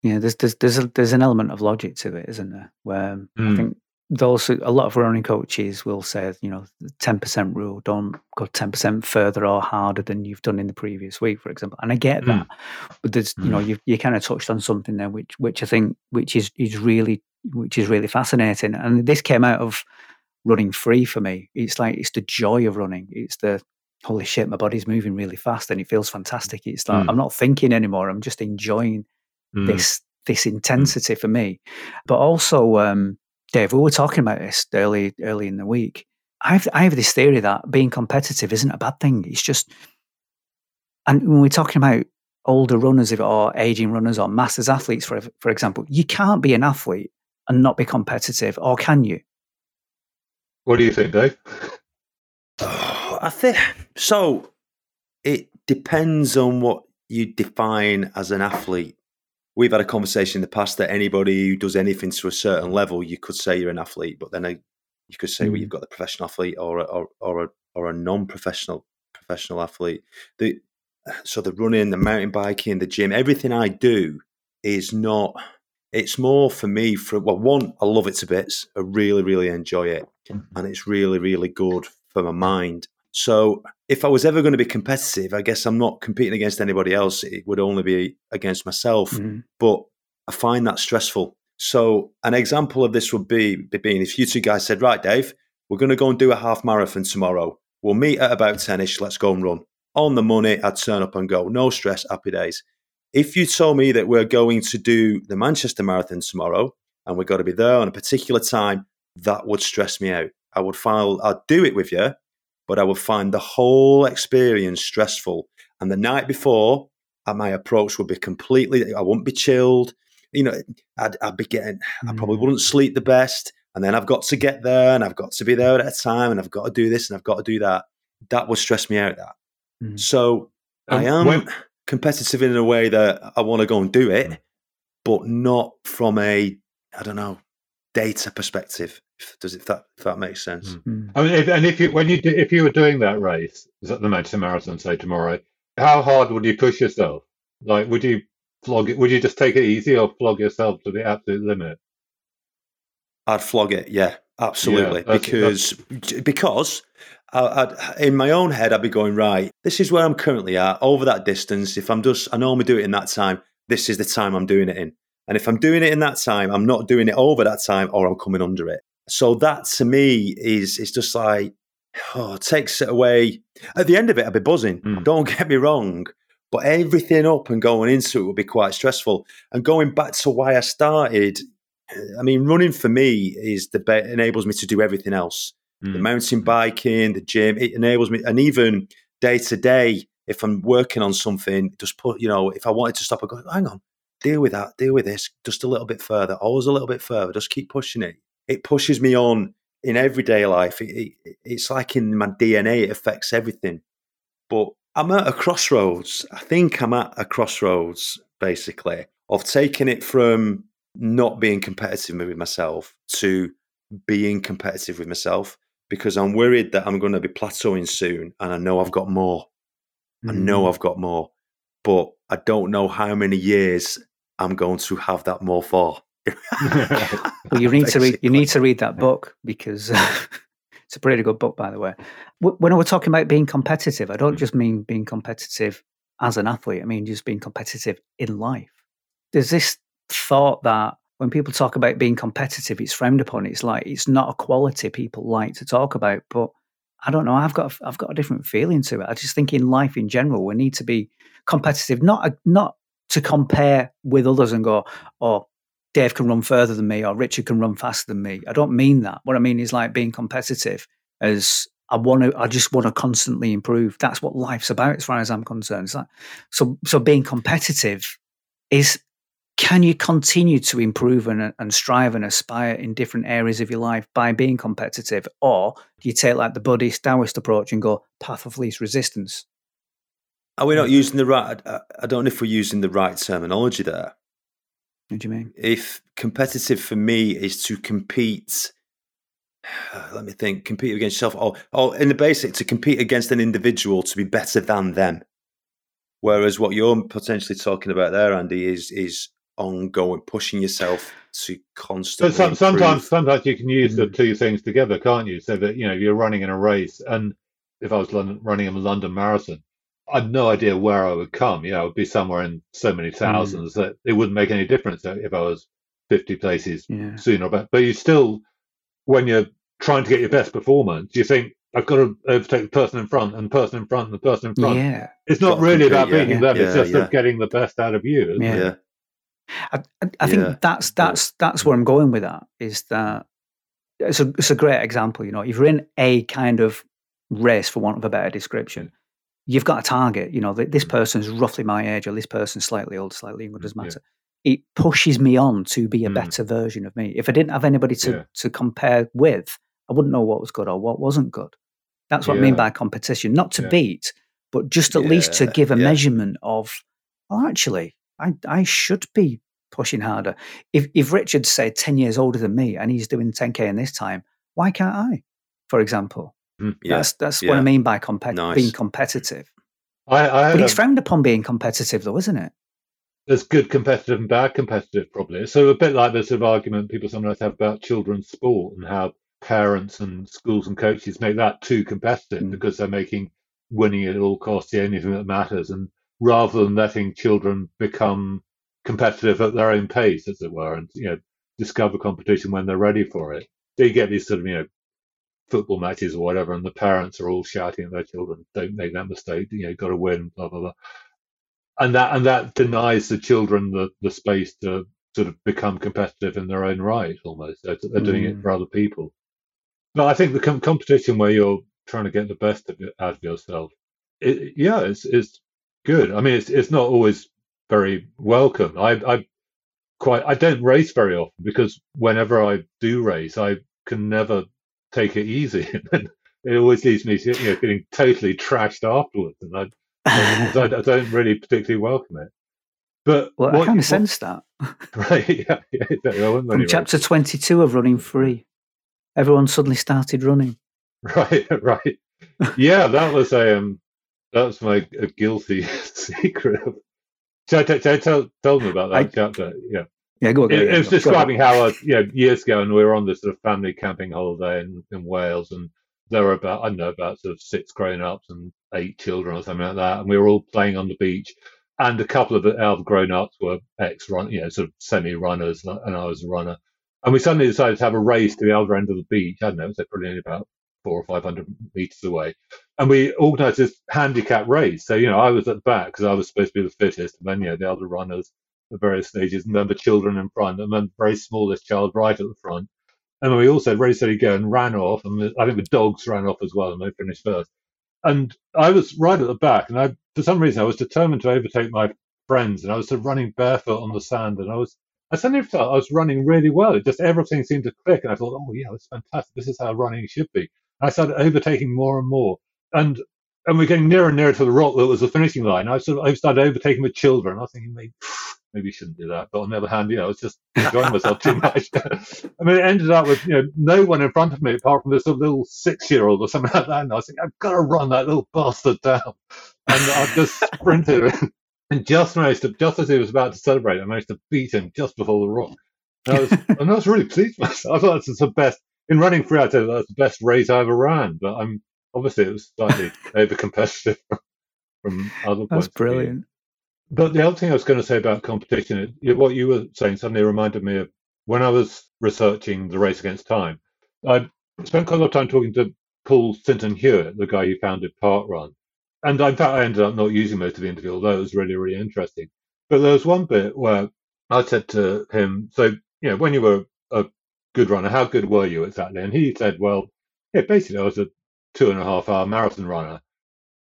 Yeah, there's there's there's, a, there's an element of logic to it, isn't there? Where mm. I hmm. think those a lot of running coaches will say, you know, ten percent rule, don't go ten percent further or harder than you've done in the previous week, for example. And I get that, mm. but there's, mm. you know, hmm. you you kind of touched on something there, which which I think which is is really which is really fascinating. And this came out of running free for me. It's like it's the joy of running. It's the holy shit, my body's moving really fast and it feels fantastic. It's like mm. I'm not thinking anymore. I'm just enjoying mm. this this intensity for me. But also, um, Dave, we were talking about this early early in the week. I have, I have this theory that being competitive isn't a bad thing. It's just, and when we're talking about older runners or aging runners or masters athletes, for for example, you can't be an athlete and not be competitive, or can you? What do you think, Dave? Oh, I think so. It depends on what you define as an athlete we've had a conversation in the past that anybody who does anything to a certain level, you could say you're an athlete, but then you could say, mm. well, you've got the professional athlete or a, or or a, or a non-professional professional athlete. The so the running, the mountain biking, the gym, everything I do is not. It's more for me. For well, one, I love it to bits. I really, really enjoy it, mm-hmm. and it's really, really good for my mind. So if I was ever going to be competitive, I guess I'm not competing against anybody else. It would only be against myself. Mm-hmm. But I find that stressful. So an example of this would be being if you two guys said, right, Dave, we're going to go and do a half marathon tomorrow. We'll meet at about 10ish. Let's go and run. On the money, I'd turn up and go. No stress, happy days. If you told me that we're going to do the Manchester Marathon tomorrow and we've got to be there on a particular time, that would stress me out. I would file, I'd do it with you, but I would find the whole experience stressful. And the night before, uh, my approach would be completely, I wouldn't be chilled. You know, I'd, I'd be getting, mm. I probably wouldn't sleep the best. And then I've got to get there and I've got to be there at a time and I've got to do this and I've got to do that. That would stress me out. That. Mm. So um, I am when- competitive in a way that I want to go and do it, but not from a, I don't know, data perspective. Does it that if that makes sense? Mm. I mean, if, and if you when you if you were doing that race, at the Manchester Marathon, say tomorrow, how hard would you push yourself? Like, would you flog it? Would you just take it easy or flog yourself to the absolute limit? I'd flog it. Yeah, absolutely. Yeah, that's, because that's... because I, in my own head, I'd be going right. This is where I'm currently at over that distance. If I'm just, I normally do it in that time. This is the time I'm doing it in. And if I'm doing it in that time, I'm not doing it over that time, or I'm coming under it. So that to me is is just like oh, takes it away. At the end of it, I'd be buzzing. Mm. Don't get me wrong, but everything up and going into it would be quite stressful. And going back to why I started, I mean, running for me is the be- enables me to do everything else. Mm. The mountain biking, the gym, it enables me, and even day to day, if I'm working on something, just put, you know, if I wanted to stop, I go, hang on, deal with that, deal with this, just a little bit further, always a little bit further, just keep pushing it. It pushes me on in everyday life. It, it, it's like in my DNA, it affects everything. But I'm at a crossroads. I think I'm at a crossroads, basically, of taking it from not being competitive with myself to being competitive with myself because I'm worried that I'm going to be plateauing soon and I know I've got more. Mm. I know mm. I've got more, but I don't know how many years I'm going to have that more for. well, you need to read. You need to read that book because uh, it's a pretty good book, by the way. When we're talking about being competitive, I don't mm. just mean being competitive as an athlete. I mean just being competitive in life. There's this thought that when people talk about being competitive, it's frowned upon. It's like it's not a quality people like to talk about. But I don't know. I've got I've got a different feeling to it. I just think in life in general, we need to be competitive, not not to compare with others and go, oh, Dave can run further than me or Richard can run faster than me. I don't mean that. What I mean is like being competitive as I want to, I just want to constantly improve. That's what life's about as far as I'm concerned. Like, so, so being competitive is can you continue to improve and, and strive and aspire in different areas of your life by being competitive? Or do you take like the Buddhist Taoist approach and go path of least resistance? Are we not using the right? I don't know if we're using the right terminology there. What do you mean? If competitive for me is to compete, let me think, compete against yourself, or, or in the basic, to compete against an individual to be better than them. Whereas what you're potentially talking about there, Andy, is is ongoing, pushing yourself to constantly. But sometimes, sometimes you can use the mm. two things together, can't you? So that you know you're running in a race, and if I was running a London Marathon, I'd no idea where I would come. You know, I would be somewhere in so many mm. thousands mm. that it wouldn't make any difference if I was 50 places yeah. sooner or better. But you still, when you're trying to get your best performance, you think, I've got to overtake the person in front and the person in front and the person in front. Yeah. It's not really about beating yeah. them, it's just getting the best out of you. Yeah. I, I, I think that's that's that's where I'm going with that. Is that it's a it's a great example. You know, if you're in a kind of race, for want of a better description, you've got a target. You know, this person's roughly my age, or this person's slightly older, slightly younger. Doesn't matter. Yeah. It pushes me on to be a mm. better version of me. If I didn't have anybody to yeah. to compare with, I wouldn't know what was good or what wasn't good. That's what yeah. I mean by competition. Not to beat, but just at least to give a measurement of, well, actually, I I should be pushing harder. If if Richard's say ten years older than me and he's doing 10k in this time, why can't I? For example, Mm, yeah, that's that's yeah. what I mean by compet- nice. being competitive. I, I but it's frowned upon being competitive, though, isn't it? There's good competitive and bad competitive, probably. So a bit like the sort of argument people sometimes have about children's sport and how parents and schools and coaches make that too competitive mm. because they're making winning at all costs the only thing that matters, and rather than letting children become competitive at their own pace, as it were, and you know discover competition when they're ready for it. So you get these sort of you know football matches or whatever, and the parents are all shouting at their children, "Don't make that mistake! You know, got to win!" Blah blah blah. And that and that denies the children the, the space to sort of become competitive in their own right. Almost, they're, they're mm. doing it for mm. other people. No, I think the com- competition where you're trying to get the best of out of yourself, it, yeah, it's it's good. I mean, it's it's not always very welcome. I I quite I don't race very often because whenever I do race, I can never take it easy. and it always leaves me you know, feeling totally trashed afterwards, and I, I, I, don't really particularly welcome it. But well, what, I kind of sense that. Right? Yeah. yeah exactly. From chapter twenty-two of Running Free, everyone suddenly started running. Right. Right. yeah, that was a um, that was my a guilty secret. Tell, tell, tell, tell them about that I, chapter. Yeah. Yeah, go, go, it, yeah, it was go, describing how uh, you know years ago, and we were on this sort of family camping holiday in, in Wales, and there were about I don't know about sort of six grown ups and eight children or something like that, and we were all playing on the beach, and a couple of the elf grown ups were ex run, you know, sort of semi runners, and I was a runner, and we suddenly decided to have a race to the other end of the beach. I don't know, it was probably only about four or five hundred meters away, and we organised this handicap race. So you know, I was at the back because I was supposed to be the fittest, and then you know the other runners the various stages, and then the children in front, and then the very smallest child right at the front. And then we all also very steady go and ran off, and I think the dogs ran off as well, and they finished first. And I was right at the back, and I, for some reason, I was determined to overtake my friends, and I was sort of running barefoot on the sand, and I was, I suddenly felt I was running really well. It just everything seemed to click, and I thought, oh yeah, that's fantastic. This is how running should be. And I started overtaking more and more, and and we're getting nearer and nearer to the rock that was the finishing line. I sort of I started overtaking the children. I was thinking, maybe you shouldn't do that. But on the other hand, you know, I was just enjoying myself too much. I mean, it ended up with, you know, no one in front of me apart from this little six year old or something like that. And I was thinking, I've got to run that little bastard down. And I just sprinted. and just managed to, just as he was about to celebrate, I managed to beat him just before the rock. And I was, and I was really pleased with myself. I thought that's the best, in running free, I'd say that's the best race I ever ran. But I'm, obviously, it was slightly over competitive from other That's brilliant. But the other thing I was going to say about competition, what you were saying suddenly reminded me of when I was researching the race against time. I spent quite a lot of time talking to Paul Sinton Hewitt, the guy who founded Parkrun. And in fact, I ended up not using most of the interview, although it was really, really interesting. But there was one bit where I said to him, So, you know, when you were a good runner, how good were you exactly? And he said, Well, yeah, basically, I was a two and a half hour marathon runner.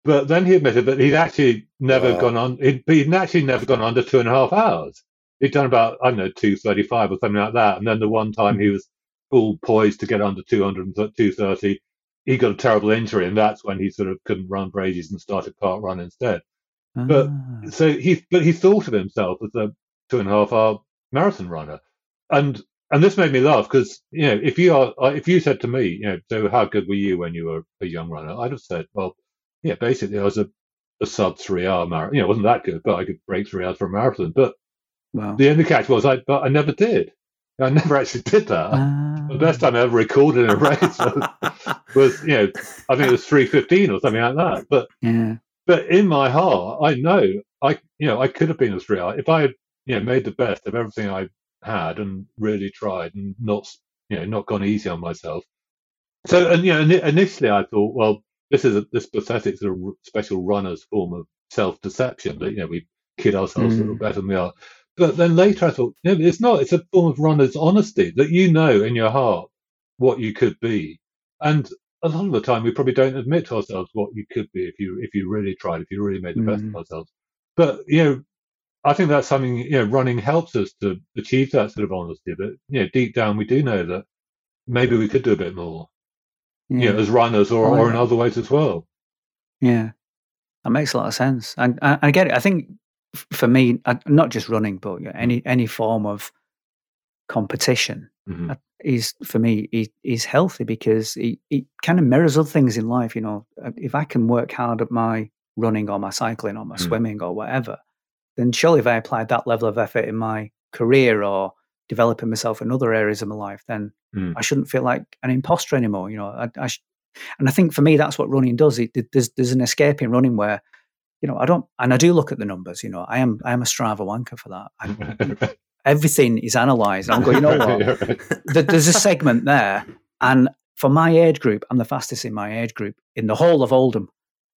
But then he admitted that he'd actually never gone on. He'd, he'd actually never gone under two and a half hours. He'd done about I don't know two thirty five or something like that. And then the one time he was all poised to get under 200 230, he got a terrible injury, and that's when he sort of couldn't run for ages and started Parkrun instead. Ah. But so he but he thought of himself as a two and a half hour marathon runner, and and this made me laugh because you know if you are if you said to me you know so how good were you when you were a young runner I'd have said well yeah, basically I was a, a sub three hour marathon. You know, it wasn't that good, but I could break three hours for a marathon. But wow. the only catch was I, but I never did. I never actually did that. Uh... The best time I ever recorded in a race was, was, you know, I think it was three fifteen or something like that. But yeah. but in my heart, I know I, you know, I could have been a three hour if I had, you know, made the best of everything I had and really tried and not, you know, not gone easy on myself. So and you know, initially I thought, well, this is a, this pathetic sort of special runner's form of self-deception that you know we kid ourselves mm. a little mm. better than we are. But then later I thought, no, it's not. It's a form of runner's honesty that you know in your heart what you could be, and a lot of the time we probably don't admit to ourselves what you could be if you if you really tried, if you really made the mm. best of mm. ourselves. But you know, I think that's something you know running helps us to achieve that sort of honesty. But you know deep down we do know that maybe we could do a bit more yeah. you know, as runners or, or in other ways as well. Yeah, that makes a lot of sense. And I, I get it. I think for me, not just running, but any any form of competition mm-hmm. is for me is healthy because it, it kind of mirrors other things in life. You know, uh, if I can work hard at my running or my cycling or my mm-hmm. swimming or whatever, then surely if I applied that level of effort in my career or developing myself in other areas of my life, then mm. I shouldn't feel like an imposter anymore. You know, I, I sh- and I think for me that's what running does. It, it, there's there's an escape in running where, you know, I don't, and I do look at the numbers. You know, I am I am a Strava wanker for that. I, everything is analysed. I'm going, you know what? there's a segment there, and for my age group, I'm the fastest in my age group in the whole of Oldham.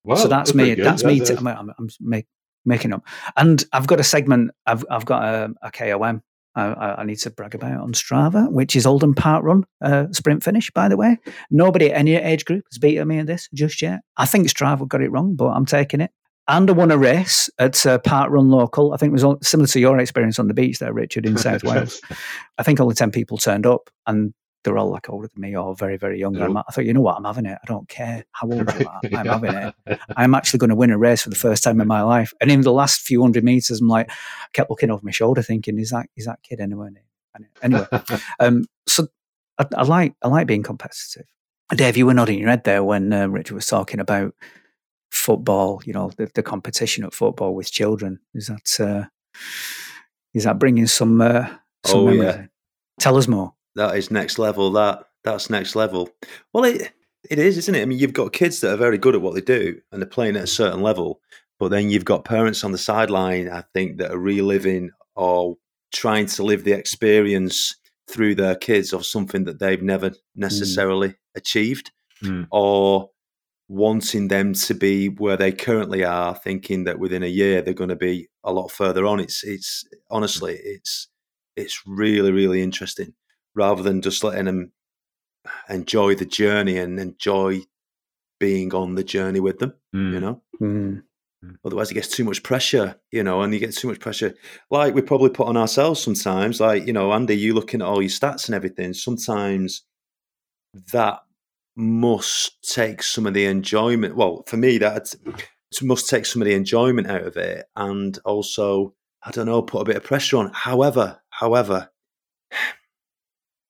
so that's, that's me. That's me. T- I'm, I'm, I'm make, making up, and I've got a segment. I've I've got a, a KOM I, I, need to brag about on Strava, which is Oldham Parkrun uh, sprint finish, by the way. Nobody at any age group has beaten me in this just yet. I think Strava got it wrong, but I'm taking it. And I won a race at uh, Parkrun Local. I think it was similar to your experience on the beach there, Richard, in South Wales. I think only 10 people turned up, and they're all like older than me or very, very young. Nope. I thought, you know what, I'm having it. I don't care how old you are. I'm having it. I'm actually going to win a race for the first time in my life. And in the last few hundred meters, I'm like, I kept looking over my shoulder, thinking, is that is that kid anywhere near? Anyway, um, so I, I, like I like being competitive. Dave, you were nodding your head there when uh, Richard was talking about football. You know, the, the competition at football with children. Is that uh, is that bringing some uh, Some Oh, memories. yeah. Tell us more. That is next level. That that's next level. Well, it it is, isn't it? I mean, you've got kids that are very good at what they do and they're playing at a certain level, but then you've got parents on the sideline. I think that are reliving or trying to live the experience through their kids of something that they've never necessarily achieved, Mm. or wanting them to be where they currently are, thinking that within a year they're going to be a lot further on. It's it's honestly it's it's really really interesting rather than just letting them enjoy the journey and enjoy being on the journey with them. You Mm. know, Mm. otherwise it gets too much pressure. You know, and you get too much pressure, like we probably put on ourselves sometimes. Like you know, Andy, you looking at all your stats and everything. Sometimes that must take some of the enjoyment. Well, for me, that must take some of the enjoyment out of it, and also, I don't know, put a bit of pressure on. However, however,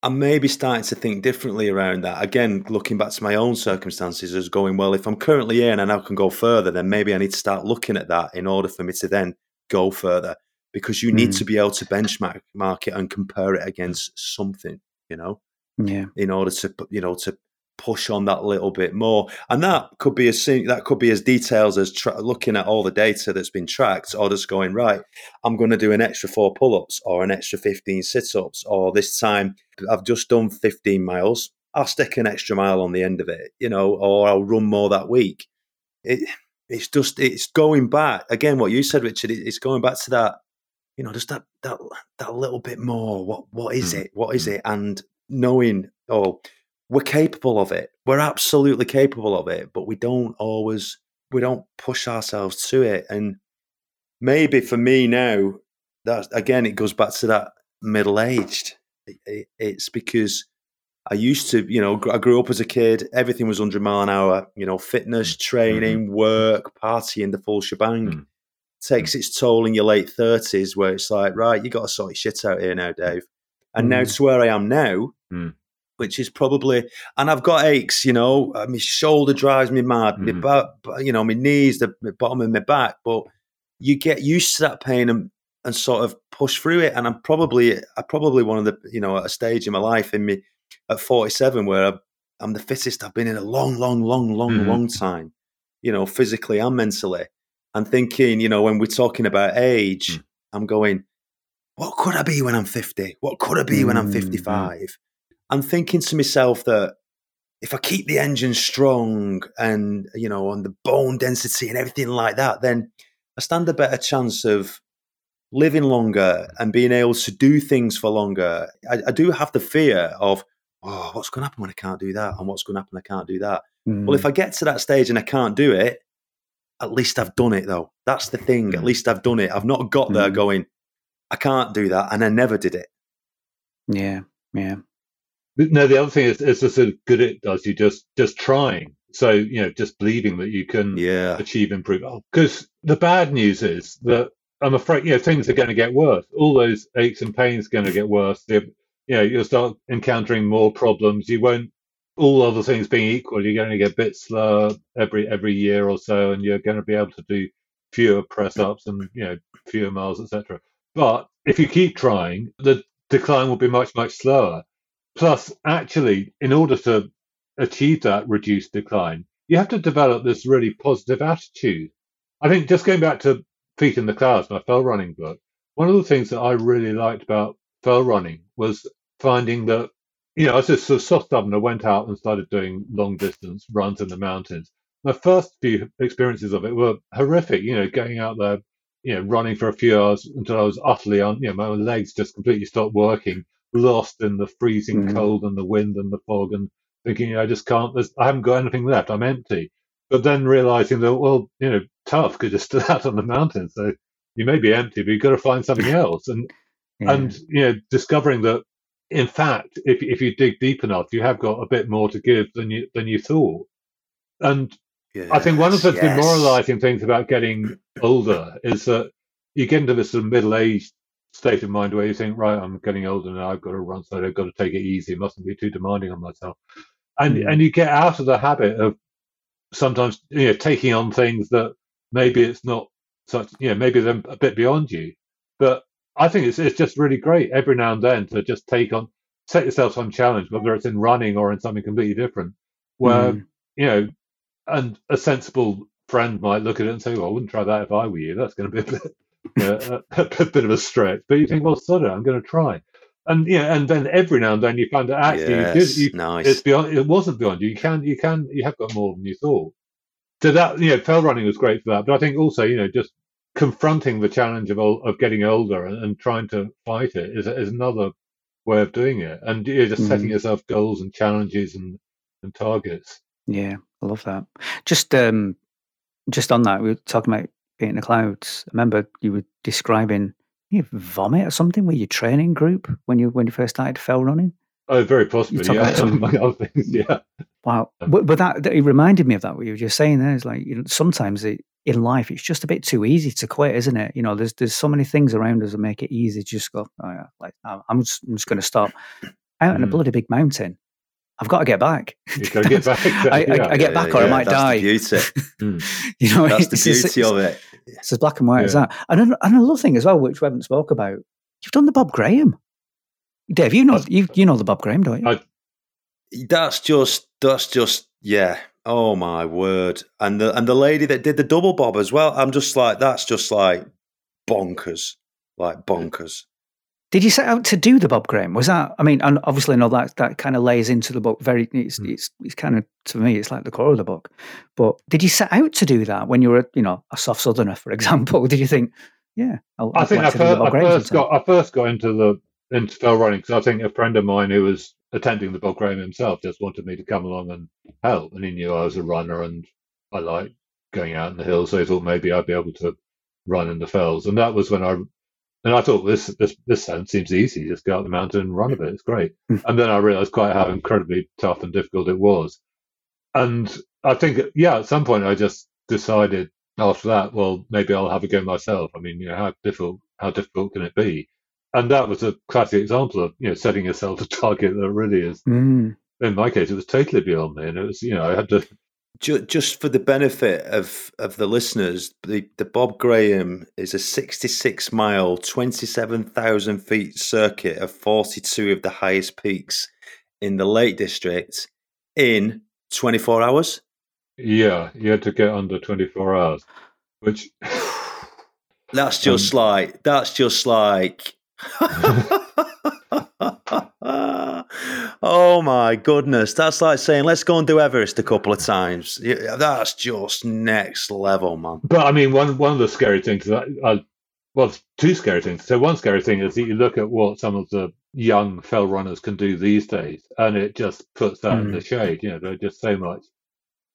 I'm maybe starting to think differently around that. Again, looking back to my own circumstances, as going well. If I'm currently here and I now can go further, then maybe I need to start looking at that in order for me to then go further. Because you need Mm. to be able to benchmark mark it and compare it against something. You know Yeah. in order to you know to push on that little bit more. And that could be as that could be as details as tra- looking at all the data that's been tracked or just going right i'm going to do an extra four pull-ups or an extra 15 sit-ups or this time i've just done 15 miles. I'll stick an extra mile on the end of it you know or i'll run more that week. It, it's just it's going back again what you said richard it- it's going back to that you know just that that that little bit more. What what is Mm. it? What is it? And knowing oh we're capable of it we're absolutely capable of it but we don't always we don't push ourselves to it and maybe for me now that again it goes back to that middle aged it, it, it's because I used to, you know, I grew up as a kid. Everything was 100 mile an hour, you know, fitness, training, work, partying, the full shebang. Mm. Takes its toll in your late 30s where it's like, right, you got to sort your shit out here now, Dave. And now Mm. to where I am now, Mm. Which is probably, and I've got aches, you know, uh, my shoulder drives me mad, my Mhm. back, you know, my knees, the, the bottom of my back, but you get used to that pain and, and sort of push through it. And I'm probably, I probably one of the, you know, at a stage in my life in me at 47 where I, I'm the fittest I've been in a long, long, long, long, Mhm. long time, you know, physically and mentally. And thinking, you know, when we're talking about age, Mm. I'm going, what could I be when I'm 50? What could I be when I'm Mm, mm. 55? I'm thinking to myself that if I keep the engine strong and, you know, on the bone density and everything like that, then I stand a better chance of living longer and being able to do things for longer. I, I do have the fear of, oh, what's going to happen when I can't do that? And what's going to happen when I can't do that? Mm. Well, if I get to that stage and I can't do it, at least I've done it though. That's the thing. At Mm. least I've done it. I've not got there Mm. going, I can't do that. And I never did it. yeah. Yeah. No, the other thing is, is just as good it does you just just trying. So you know, just believing that you can Yeah. achieve improvement. Because oh, the bad news is that I'm afraid you know things are going to get worse. All those aches and pains are going to get worse. You know, you'll start encountering more problems. You won't. All other things being equal, you're going to get a bit slower every every year or so, and you're going to be able to do fewer press ups and you know fewer miles, etc. But if you keep trying, the decline will be much much slower. Plus, actually, in order to achieve that reduced decline, you have to develop this really positive attitude. I think just going back to Feet in the Clouds, my fell running book, one of the things that I really liked about fell running was finding that, you know, as a sort of soft southerner went out and started doing long distance runs in the mountains. My first few experiences of it were horrific, you know, going out there, you know, running for a few hours until I was utterly on, you know, my legs just completely stopped working, lost in the freezing Mhm. cold and the wind and the fog and thinking, I just can't, there's, I haven't got anything left, I'm empty. But then realizing that, well, you know, tough because you're still out on the mountain. So you may be empty, but you've got to find something else. And, yeah. and, you know, discovering that, in fact, if, if you dig deep enough, you have got a bit more to give than you, than you thought. And I think one of the Yes, demoralizing things about getting older is that you get into this sort of middle-aged state of mind where you think, right, I'm getting older now, I've got to run, so I've got to take it easy, it mustn't be too demanding on myself. And Mm. and you get out of the habit of sometimes you know taking on things that maybe it's not such, you know, maybe they're a bit beyond you. But I think it's it's just really great every now and then to just take on set yourself some challenge, whether it's in running or in something completely different, where Mm. you know, and a sensible friend might look at it and say, "Well, I wouldn't try that if I were you. That's going to be a bit, a, a bit of a stretch." But you think, "Well, sod it, I'm going to try." And yeah, and then every now and then you find that actually you did, you, nice. it's beyond. It wasn't beyond you. You can, you can, you have got more than you thought. So that you know, fell running was great for that. But I think also you know just confronting the challenge of of getting older and, and trying to fight it is is another way of doing it. And you're just setting Mhm. yourself goals and challenges and and targets. Yeah, I love that. Just um, just on that, we were talking about being in the clouds. I remember you were describing you vomit or something with your training group when you when you first started fell running. Oh, very possibly. Yeah, about some- among other things. Yeah. Wow, Um, but, but that, that it reminded me of that. What you were just saying there is like you know sometimes it, in life it's just a bit too easy to quit, isn't it? You know, there's there's so many things around us that make it easy to just go. Oh yeah, like I'm just, I'm just going to stop out in a Mm. bloody big mountain. I've got to get back. You gotta get back. I, I, Yeah. I get back or I might that's die. The beauty. you know, That's the it's as- beauty it's- of it. It's as black and white as that. And, and another thing as well, which we haven't spoke about, you've done the Bob Graham. Dave, you know you you know the Bob Graham, don't you? I- That's just that's just yeah. Oh my word! And the and the lady that did the double bob as well. I'm just like that's just like bonkers, like bonkers. Did you set out to do the Bob Graham? Was that? I mean, and obviously, know that that kind of lays into the book. Very, it's Mm. it's it's kind of to me, it's like the core of the book. But did you set out to do that when you were, you know, a soft southerner, for example? Did you think, yeah, I'll, I think like I, to do the first, Bob I first got I first got into the into trail running because I think a friend of mine who was attending the Bob Graham himself just wanted me to come along and help, and he knew I was a runner and I liked going out in the hills, so he thought maybe I'd be able to run in the fells, and that was when I and I thought this this this sounds seems easy, just go up the mountain and run a bit, it's great, Hmm. and then I realised quite how incredibly tough and difficult it was, and I think yeah, at some point I just decided after that, well, maybe I'll have a go myself. I mean, you know, how difficult how difficult can it be? And that was a classic example of you know setting yourself a target that really is. Mm. In my case, it was totally beyond me, and it was you know I had to. Ju- Just for the benefit of, of the listeners, the, the Bob Graham is a 66 mile, 27,000 feet circuit of 42 of the highest peaks in the Lake District in 24 hours. Yeah, you had to get under twenty four hours, which That's just like, that's just like. oh my goodness. That's like saying, let's go and do Everest a couple of times. That's just next level, man. But I mean, one one of the scary things that I, well, two scary things. So one scary thing is that you look at what some of the young fell runners can do these days, and it just puts that in the shade. You know, they're just so much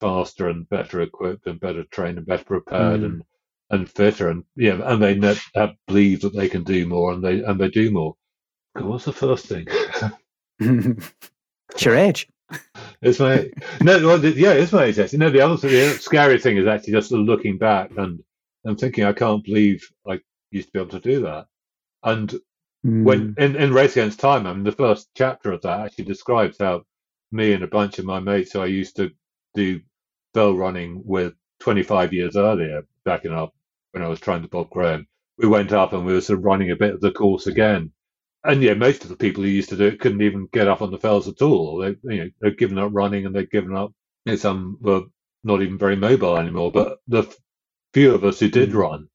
faster and better equipped and better trained and better prepared Mm. and and fitter and yeah, and they ne- have believe that they can do more and they and they do more. God, what's the first thing? it's your age. It's my no, well, yeah, it's my age. No, the other the scary thing is actually just looking back and and thinking, I can't believe I used to be able to do that. And hmm. when in, in Race Against Time, I mean, the first chapter of that actually describes how me and a bunch of my mates who I used to do fell running with 25 years earlier, back in up when I was trying to Bob Graham, we went up and we were sort of running a bit of the course again. And yeah, most of the people who used to do it couldn't even get up on the fells at all. They, you know, they'd given up running and they'd given up. You know, some were not even very mobile anymore. But the f- few of us who did Mm. run,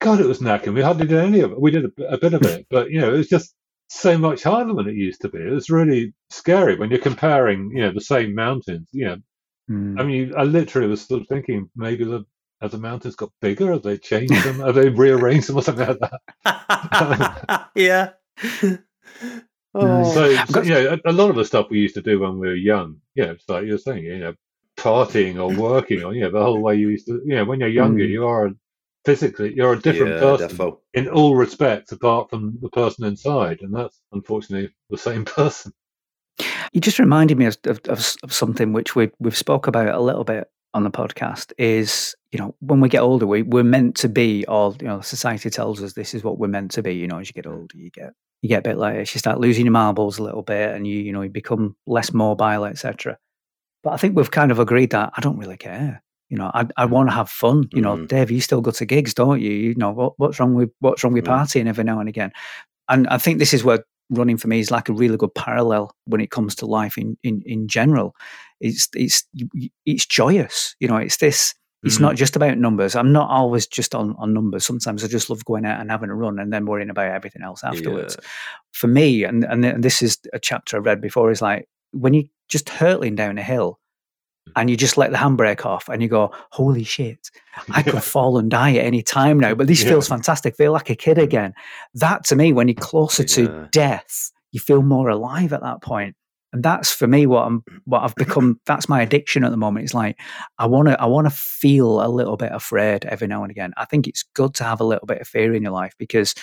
God, it was knacking. We hardly did any of it. We did a, bit- a bit of it, but you know, it was just so much harder than it used to be. It was really scary when you're comparing, you know, the same mountains. You know, Mm. I mean, I literally was sort of thinking maybe the have the mountains got bigger? Have they changed them? Have they rearranged them or something like that? yeah. Oh. So, I've so, got- you know, a, a lot of the stuff we used to do when we were young, you know, it's like you were saying, you know, partying or working or, you know, the whole way you used to, you know, when you're younger, Mm. you are physically, you're a different yeah, person defo. in all respects apart from the person inside. And that's unfortunately the same person. You just reminded me of, of, of, of something which we, we've spoke about a little bit on the podcast is, you know, when we get older, we, we're meant to be all, you know, society tells us this is what we're meant to be. You know, as you get older, you get, you get a bit like, you start losing your marbles a little bit and you, you know, you become less mobile, etc. But I think we've kind of agreed that I don't really care. You know, I, I want to have fun. You know, Mm. Dave, you still go to gigs, don't you? You know, what, what's wrong with what's wrong with Mm. partying every now and again? And I think this is where running for me is like a really good parallel when it comes to life in in, in general. It's it's it's joyous. You know, it's this. It's Mm. not just about numbers. I'm not always just on, on numbers. Sometimes I just love going out and having a run and then worrying about everything else afterwards. For me, and, and and this is a chapter I read before, is like when you're just hurtling down a hill and you just let the handbrake off and you go, holy shit, I could fall and die at any time now, but this Yeah. feels fantastic. Feel like a kid again. That to me, when you're closer Yeah. to death, you feel more alive at that point. And that's for me what I'm what I've become that's my addiction at the moment. It's like I wanna I wanna feel a little bit afraid every now and again. I think it's good to have a little bit of fear in your life because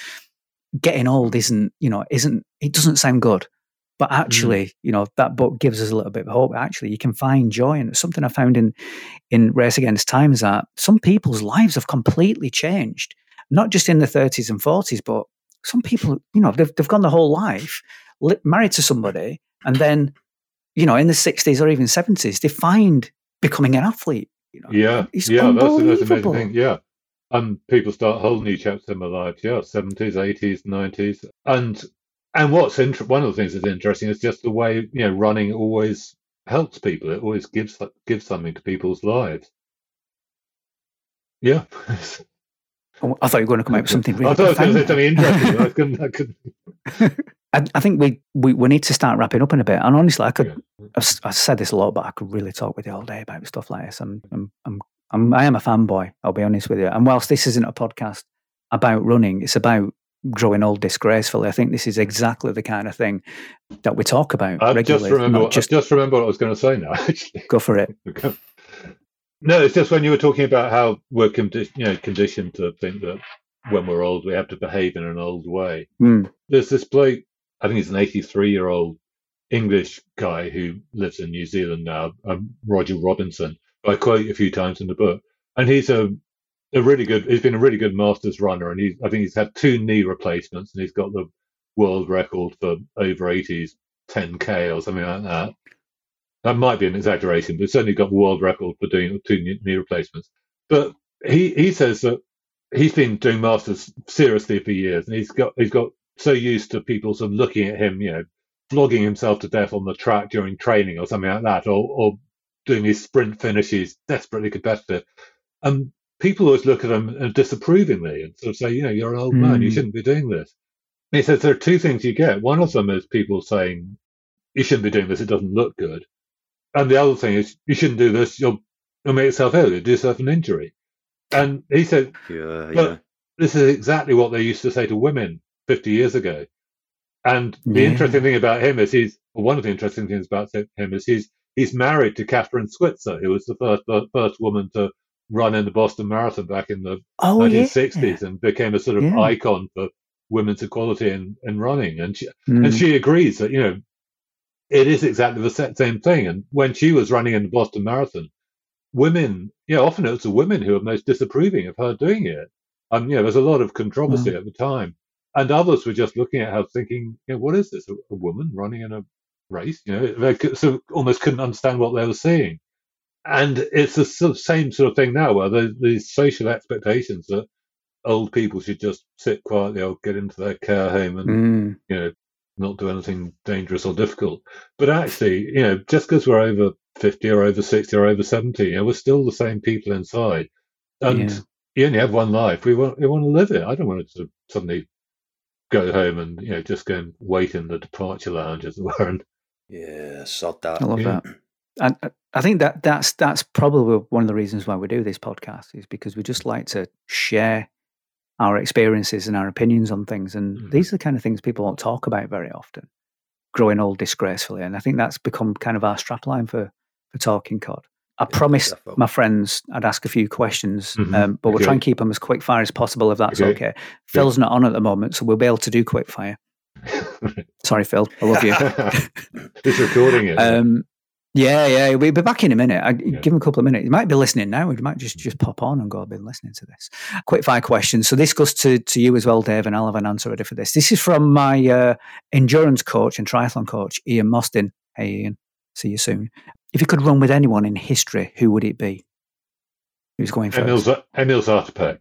getting old isn't, you know, isn't it doesn't sound good. But actually, mm. you know, that book gives us a little bit of hope. Actually, you can find joy. And it's something I found in in Race Against Time is that some people's lives have completely changed. Not just in the 30s and 40s, but some people, you know, they've, they've gone their whole life married to somebody, and then, you know, in the 60s or even 70s, they find becoming an athlete. You know, Yeah, it's yeah, that's, that's amazing thing. Yeah, and people start whole new chapters in their lives. Yeah, seventies, eighties, nineties, and and what's inter- one of the things that's interesting is just the way you know running always helps people. It always gives gives something to people's lives. Yeah, Oh, I thought you were going to come out with something really I thought I was going to say something interesting. I couldn't. I couldn't. I, I think we, we we need to start wrapping up in a bit. And honestly, I could Yeah. I've, I've said this a lot, but I could really talk with you all day about stuff like this. I'm, I'm, I'm, I'm I am a fanboy. I'll be honest with you. And whilst this isn't a podcast about running, it's about growing old disgracefully. I think this is exactly the kind of thing that we talk about just regularly. remember. What, just I've just remember what I was going to say now. Actually. go for it. No, it's just when you were talking about how we're condi- you know, conditioned to think that when we're old, we have to behave in an old way. Mm, There's this bloke, I think he's an 83 year old English guy who lives in New Zealand now, um, Roger Robinson, I quote a few times in the book. And he's a, a really good, he's been a really good Masters runner. And he's, I think he's had two knee replacements and he's got the world record for over 80s 10K or something like that. That might be an exaggeration, but certainly got the world record for doing two knee replacements. But he, he says that he's been doing masters seriously for years, and he's got he's got so used to people sort of looking at him, you know, flogging himself to death on the track during training or something like that, or or doing his sprint finishes desperately competitive, and people always look at him uh, disapprovingly and sort of say, you know, you're an old man, you Mm. shouldn't be doing this. And he says there are two things you get. One of them is people saying you shouldn't be doing this; it doesn't look good. And the other thing is you shouldn't do this; you'll you'll make yourself ill, you'll do yourself an injury. And he said Yeah, yeah. this is exactly what they used to say to women 50 years ago. And the Yeah. interesting thing about him is he's well, one of the interesting things about him is he's he's married to Kathrine Switzer, who was the first first woman to run in the Boston Marathon back in the Oh yeah. 1960s and became a sort of Yeah. icon for women's equality in, in running. And she, Mm, and she agrees that you know it is exactly the same thing. And when she was running in the Boston Marathon, women, yeah, often it was the women who were most disapproving of her doing it. Um, you know, there's a lot of controversy at the time, and others were just looking at her thinking, you know, what is this? A, a woman running in a race? You know, they could, so almost couldn't understand what they were seeing. And it's the sort of same sort of thing now, where the, these social expectations that old people should just sit quietly or get into their care home and mm, you know, not do anything dangerous or difficult. But actually, you know, just because we're over 50 or over 60 or over 70, you know, we're still the same people inside. And Yeah. you only have one life. We want, we want to live it. I don't want to suddenly go home and, you know, just go and wait in the departure lounge, as it were. And Yeah, sod that. I love Yeah. that. And uh, I think that that's that's probably one of the reasons why we do this podcast is because we just like to share our experiences and our opinions on things. And Mhm. these are the kind of things people don't talk about very often. Growing old disgracefully, and I think that's become kind of our strapline for for talking cod. I Yeah, promised my friends I'd ask a few questions, Mhm. um, but we'll try and keep them as quick fire as possible if that's Okay. okay. Phil's not on at the moment, so we'll be able to do quick fire. Sorry, Phil. I love you. He's recording it. Um, yeah, yeah, we'll be back in a minute. I, Yeah. Give him a couple of minutes. He might be listening now. He might just just pop on and go. I've been listening to this. Quick fire question. So this goes to to you as well, Dave, and I'll have an answer ready for this. This is from my uh, endurance coach and triathlon coach, Ian Mostyn. Hey, Ian. See you soon. If you could run with anyone in history, who would it be? Who's going first? Emil, Zatopek.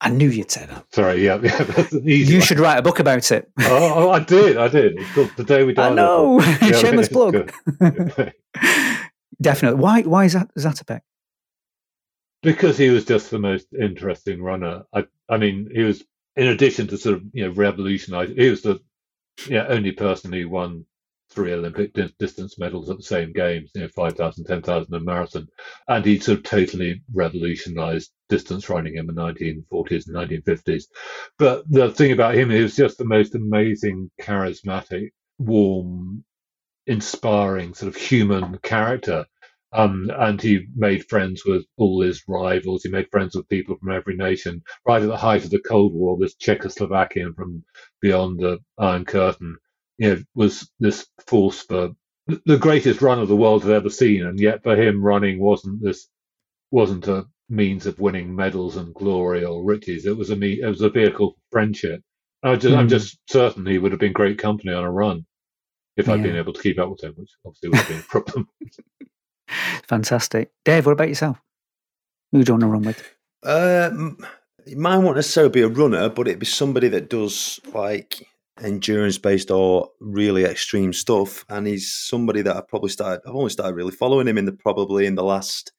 I knew you'd say that. Sorry, yeah, yeah that's an easy You one. should write a book about it. Oh, oh, I did, I did. It's called The Day We Died. I know. Yeah, Shameless plug. Definitely. Why? Why is that Zatopek? because he was just the most interesting runner. I, I mean, he was in addition to sort of you know revolutionize. He was the yeah only person who won three Olympic di- distance medals at the same games, you know, 5,000, 10,000 and marathon. And he sort of totally revolutionized distance running in the 1940s and 1950s. But the thing about him, he was just the most amazing, charismatic, warm, inspiring sort of human character. Um, and he made friends with all his rivals. He made friends with people from every nation. Right at the height of the Cold War, this Czechoslovakian from beyond the Iron Curtain, you know, was this force for the greatest run of the world had ever seen. And yet, for him, running wasn't this wasn't a means of winning medals and glory or riches. It was a me. It was a vehicle for friendship. I just, I'm Mm. just certain he would have been great company on a run if I'd been able to keep up with him, which obviously would have been a problem. Fantastic. Dave, what about yourself? Who do you want to run with? Um, mine won't necessarily be a runner, but it'd be somebody that does like endurance based or really extreme stuff. And he's somebody that I probably started. I've only started really following him in the probably in the last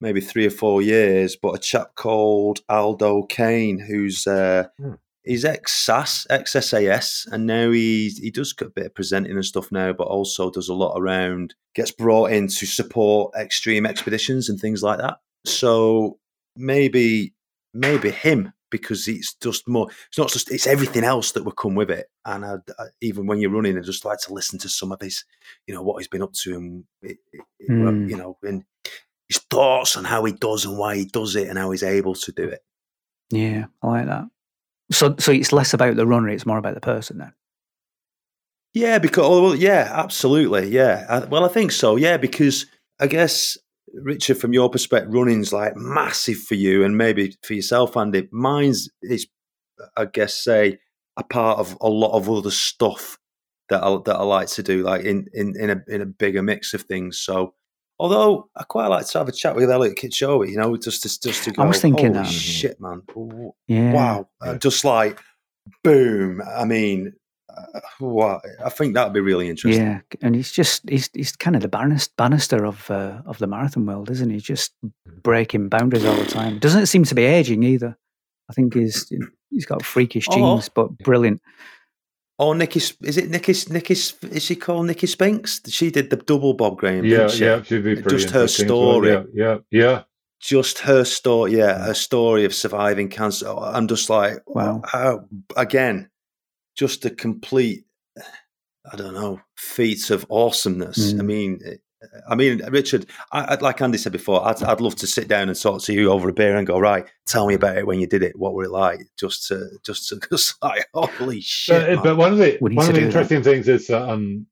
maybe three or four years. But a chap called Aldo Kane, who's uh, Hmm. he's ex SAS, ex SAS, and now he he does a bit of presenting and stuff now, but also does a lot around. Gets brought in to support extreme expeditions and things like that. So maybe maybe him because it's just more it's not just it's everything else that would come with it and I, I, even when you're running i just like to listen to some of his you know what he's been up to and it, it, Mm. you know and his thoughts on how he does and why he does it and how he's able to do it Yeah, I like that. So, so it's less about the runner; it's more about the person then. yeah because oh, well, yeah absolutely yeah I, well i think so yeah because i guess richard from your perspective running's like massive for you and maybe for yourself andy mine's is i guess say a part of a lot of other stuff that I, that I like to do, like in, in, in a in a bigger mix of things. So, although I quite like to have a chat with Eliud Kipchoge, you know, just to just to go. I was thinking Holy that. shit, man! W- Yeah. Wow, Yeah. Uh, just like boom. I mean, uh, wow, I think that'd be really interesting. Yeah, and he's just he's he's kind of the Bannister, Bannister of uh, of the marathon world, isn't he? Just breaking boundaries all the time. Doesn't seem to be aging either. I think he's he's got freakish Oh. genes, but brilliant. Oh, Nicky, is it Nicky? Nicky, is she called Nicky Spinks? She did the double Bob Graham. yeah, didn't she? yeah, she'd be Just pretty her interesting as well. story. Yeah, yeah, yeah. just her story, yeah, her story of surviving cancer. I'm just like, Wow. how again, just a complete, I don't know, feat of awesomeness. I Mm. mean, eh, I mean, Richard, I, I'd like Andy said before, I'd, I'd love to sit down and talk to you over a beer and go, right, tell me about it when you did it. What were it like? Just to, just to, just like, holy shit. But, but one of the We one of the do that. interesting things is um,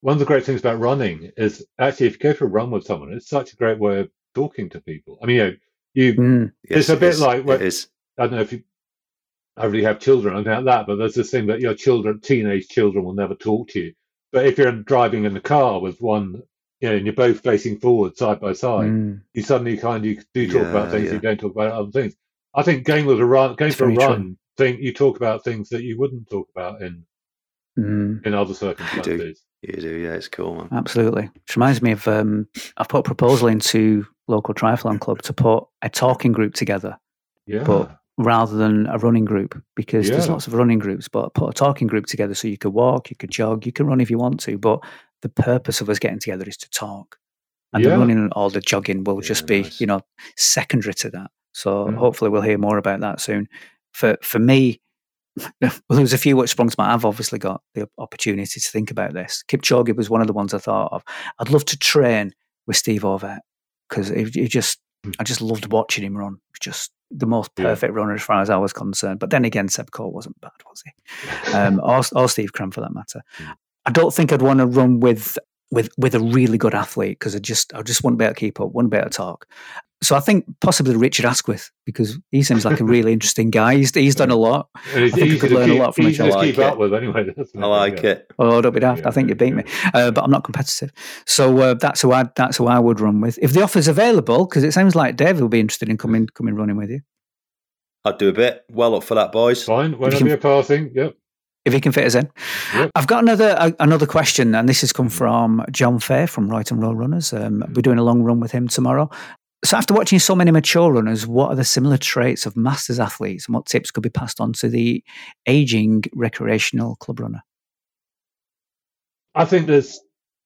one of the great things about running is actually if you go for a run with someone, it's such a great way of talking to people. I mean, you know, you Mm, Yes, it's a bit is. like what- it is. I don't know if you I really have children or anything like that, but there's this thing that your children, teenage children, will never talk to you. But if you're driving in the car with one, you know, and you're both facing forward side by side, mm. you suddenly kind of you do talk about things yeah. you don't talk about other things. I think going with a run, going It's for a very true. run, thing you talk about things that you wouldn't talk about in Mm, in other circumstances. You do, yeah, it's cool, man. absolutely. Which reminds me of um, I've put a proposal into local triathlon club to put a talking group together Yeah, But- rather than a running group because there's lots of running groups. But put a talking group together so you could walk, you could jog, you can run if you want to. But the purpose of us getting together is to talk, and Yeah. the running or the jogging will Yeah, just be nice. you know secondary to that. So Mm. hopefully we'll hear more about that soon. For for me. Well, there was a few which sprung to mind. I've obviously got the opportunity to think about this. Kipchoge was one of the ones I thought of. I'd love to train with Steve Ovett because he, he just. I just loved watching him run. Just the most Yeah. perfect runner as far as I was concerned. But then again, Seb Coe wasn't bad, was he? Um, or, or Steve Cram for that matter. Mm. I don't think I'd want to run with with with a really good athlete because I just I just wouldn't be able to keep up, wouldn't be able to talk. So I think possibly Richard Askwith because he seems like a really interesting guy. He's, he's done a lot. He's I think we easy could to learn a lot from easy each other. I keep like up with anyway. I like Yeah. it. Oh, don't be daft. Yeah, I think you beat yeah. me, uh, but I'm not competitive. So uh, that's who I that's who I would run with if the offer's available. Because it sounds like Dave will be interested in coming coming running with you I'd do a bit. Well up for that, boys. Fine. Whenever can- you're passing, yep. If he can fit us in. Yep. I've got another uh, another question, and this has come from John Fair from Right and Roll Runners. Um, we're doing a long run with him tomorrow. So, after watching so many mature runners, what are the similar traits of masters athletes, and what tips could be passed on to the aging recreational club runner? I think there's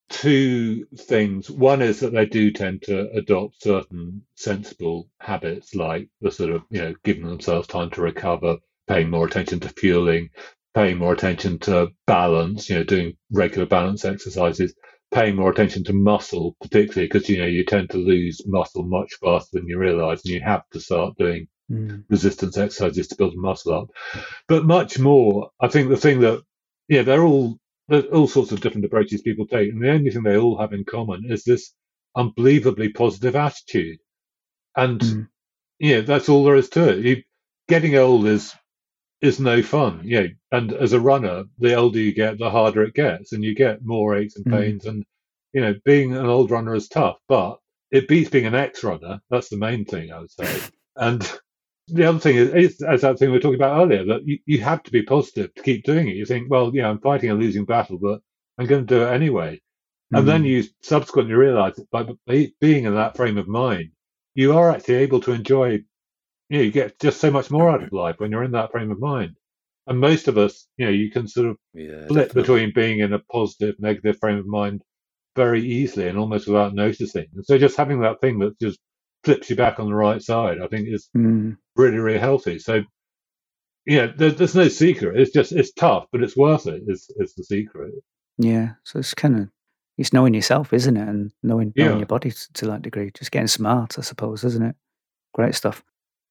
two things. One is that they do tend to adopt certain sensible habits, like the sort of, you know, giving themselves time to recover, paying more attention to fueling, paying more attention to balance, you know, doing regular balance exercises, paying more attention to muscle, particularly because, you know, you tend to lose muscle much faster than you realize, and you have to start doing Mm. resistance exercises to build muscle up. But much more, I think the thing that, yeah, they're all, there's all sorts of different approaches people take. And the only thing they all have in common is this unbelievably positive attitude. And, Mm. know, that's all there is to it. You, getting old is, is no fun. You know, and as a runner, the older you get, the harder it gets, and you get more aches and Mm. pains. And, you know, being an old runner is tough, but it beats being an ex runner. That's the main thing, I would say. And, the other thing is, is as that thing we were talking about earlier, that you, you have to be positive to keep doing it. You think, well, yeah, I'm fighting a losing battle, but I'm going to do it anyway. And then Mm. you subsequently realize that by being in that frame of mind, you are actually able to enjoy, you know, you get just so much more out of life when you're in that frame of mind. And most of us, you know, you can sort of Yeah, flip between being in a positive, negative frame of mind very easily and almost without noticing. And so just having that thing that just flips you back on the right side, I think is Mm. really, really healthy. So, yeah, there, there's no secret. It's just it's tough, but it's worth it. Is is the secret? Yeah, so it's kind of it's knowing yourself, isn't it, and knowing knowing Yeah. your body to, to that degree. Just getting smart, I suppose, isn't it? Great stuff.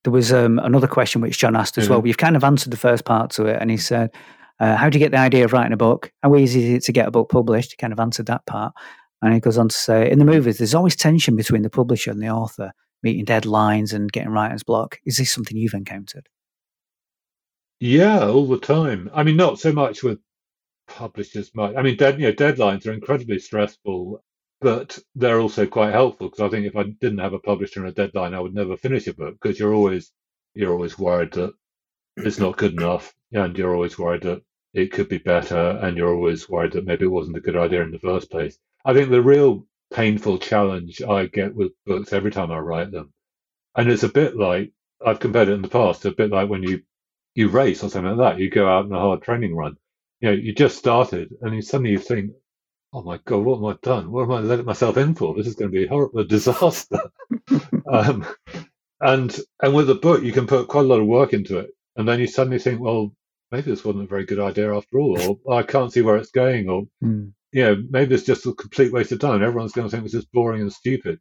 There was um, another question which John asked as well. You've kind of answered the first part to it, and he said, uh, "How do you get the idea of writing a book? How easy is it to get a book published?" He kind of answered that part, and he goes on to say, "In the movies, there's always tension between the publisher and the author, meeting deadlines and getting writer's block. Is this something you've encountered?" Yeah, all the time. I mean, not so much with publishers. Much. I mean, dead, you know, deadlines are incredibly stressful, but they're also quite helpful because I think if I didn't have a publisher and a deadline, I would never finish a book because you're always you're always worried that it's not good enough, and you're always worried that it could be better, and you're always worried that maybe it wasn't a good idea in the first place. I think the real painful challenge I get with books every time I write them, and it's a bit like I've compared it in the past, a bit like when you you race or something like that. You go out on a hard training run. You know, you just started, and you suddenly you think, "Oh my god, what am I done? What am I letting myself in for? This is going to be a horrible disaster." um, and and with a book, you can put quite a lot of work into it, and then you suddenly think, "Well, maybe this wasn't a very good idea after all," or "I can't see where it's going," or Mm. you know, maybe it's just a complete waste of time. Everyone's going to think this is boring and stupid.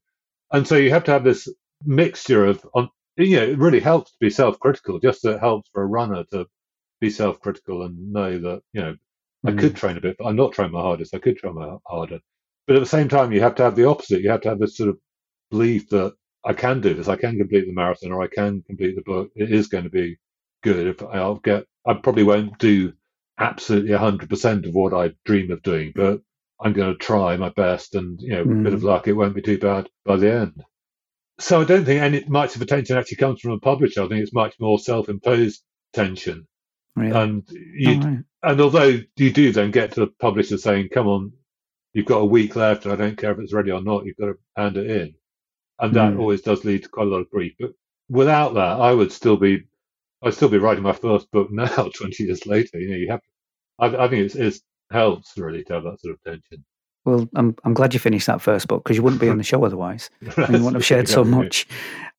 And so you have to have this mixture of, on, you know, it really helps to be self-critical. Just it helps for a runner to be self-critical and know that, you know, I Mm. could train a bit, but I'm not trying my hardest. I could try my harder. But at the same time, you have to have the opposite. You have to have this sort of belief that I can do this. I can complete the marathon or I can complete the book. It is going to be good. If I'll get, I probably won't do absolutely 100% of what I dream of doing, but I'm going to try my best. And, you know, with a bit of luck, it won't be too bad by the end. So I don't think any much of the tension actually comes from a publisher. I think it's much more self-imposed tension. Really? And you, All right. and although you do then get to the publisher saying, "Come on, you've got a week left, and I don't care if it's ready or not. You've got to hand it in," and that Mm. always does lead to quite a lot of grief. But without that, I would still be, I'd still be writing my first book now, twenty years later. You know, you have. I, I think it's, it's helps really to have that sort of tension. Well, I'm I'm glad you finished that first book because you wouldn't be on the show otherwise. And you wouldn't have shared so much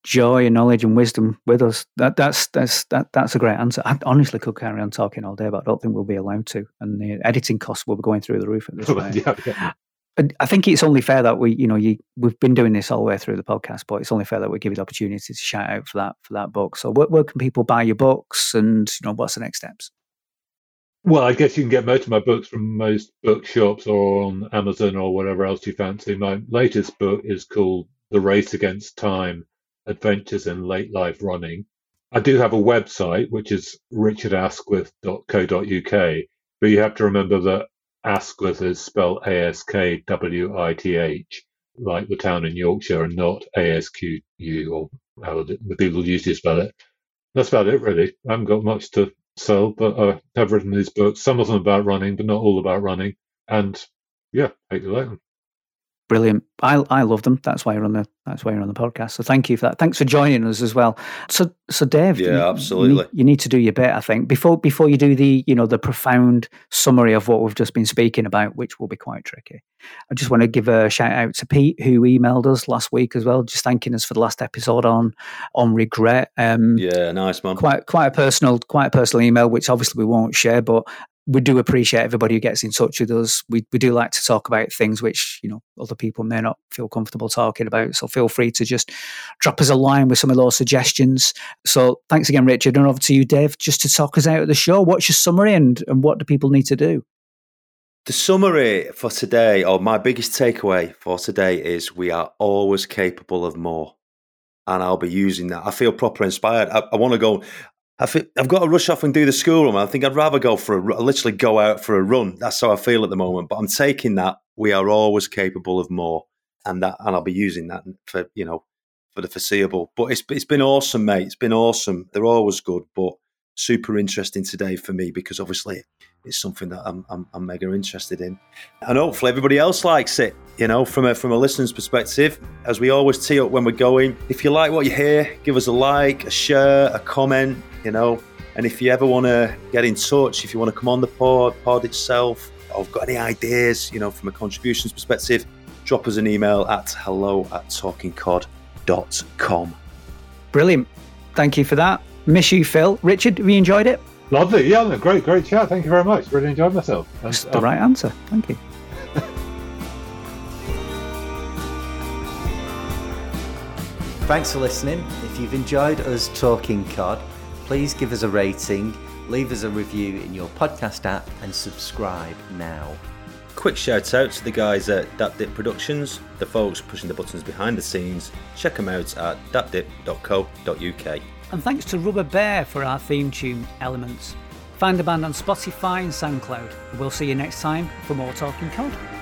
joy and knowledge and wisdom with us. That that's that's that that's a great answer. I honestly could carry on talking all day, but I don't think we'll be allowed to. And the editing costs will be going through the roof at this yeah, yeah. I think it's only fair that we, you know, you we've been doing this all the way through the podcast, but it's only fair that we give you the opportunity to shout out for that for that book. So, where, where can people buy your books, and you know, what's the next steps? Well, I guess you can get most of my books from most bookshops or on Amazon or whatever else you fancy. My latest book is called The Race Against Time Adventures in Late Life Running. I do have a website, which is richardaskwith.co.uk, but you have to remember that Askwith is spelled A S K W I T H, like the town in Yorkshire, and not A S Q U or how the people usually spell it. That's about it, really. I haven't got much to sell, but I have written these books, some of them about running, but not all about running. And yeah, hope you like them. Brilliant. I I love them. That's why you're on the that's why you're on the podcast. So thank you for that. Thanks for joining us as well. So so Dave, yeah, you, absolutely. You need, you need, to do your bit. I think before before you do the you know the profound summary of what we've just been speaking about, which will be quite tricky. I just want to give a shout out to Pete who emailed us last week as well, just thanking us for the last episode on on regret. Um, yeah, nice man. Quite quite a personal quite a personal email, which obviously we won't share, but we do appreciate everybody who gets in touch with us. We, we do like to talk about things which, you know, other people may not feel comfortable talking about. So feel free to just drop us a line with some of those suggestions. So thanks again, Richard. And over to you, Dave, just to talk us out of the show. What's your summary and, and what do people need to do? The summary for today, or my biggest takeaway for today, is we are always capable of more. And I'll be using that. I feel proper inspired. I, I want to go. I I've got to rush off and do the school run. I think I'd rather go for a literally go out for a run. That's how I feel at the moment. But I'm taking that. We are always capable of more, and that, and I'll be using that for you know for the foreseeable. But it's it's been awesome, mate. It's been awesome. They're always good, but super interesting today for me because obviously it's something that I'm, I'm, I'm, mega interested in. And hopefully everybody else likes it, you know, from a, from a listener's perspective. As we always tee up when we're going, if you like what you hear, give us a like, a share, a comment, you know. And if you ever want to get in touch, if you want to come on the pod, pod itself, or got any ideas, you know, from a contributions perspective, drop us an email at hello at talkingcod.com. Brilliant. Thank you for that. Miss you, Phil. Richard, have you enjoyed it? Lovely. Yeah, great, great chat. Thank you very much. Really enjoyed myself. That's the um, right answer. Thank you. Thanks for listening. If you've enjoyed us talking COD, please give us a rating, leave us a review in your podcast app, and subscribe now. Quick shout out to the guys at DapDip Productions, the folks pushing the buttons behind the scenes. Check them out at dapdip.co.uk. And thanks to Rubber Bear for our theme tune, Elements. Find the band on Spotify and SoundCloud. We'll see you next time for more Talking Cod.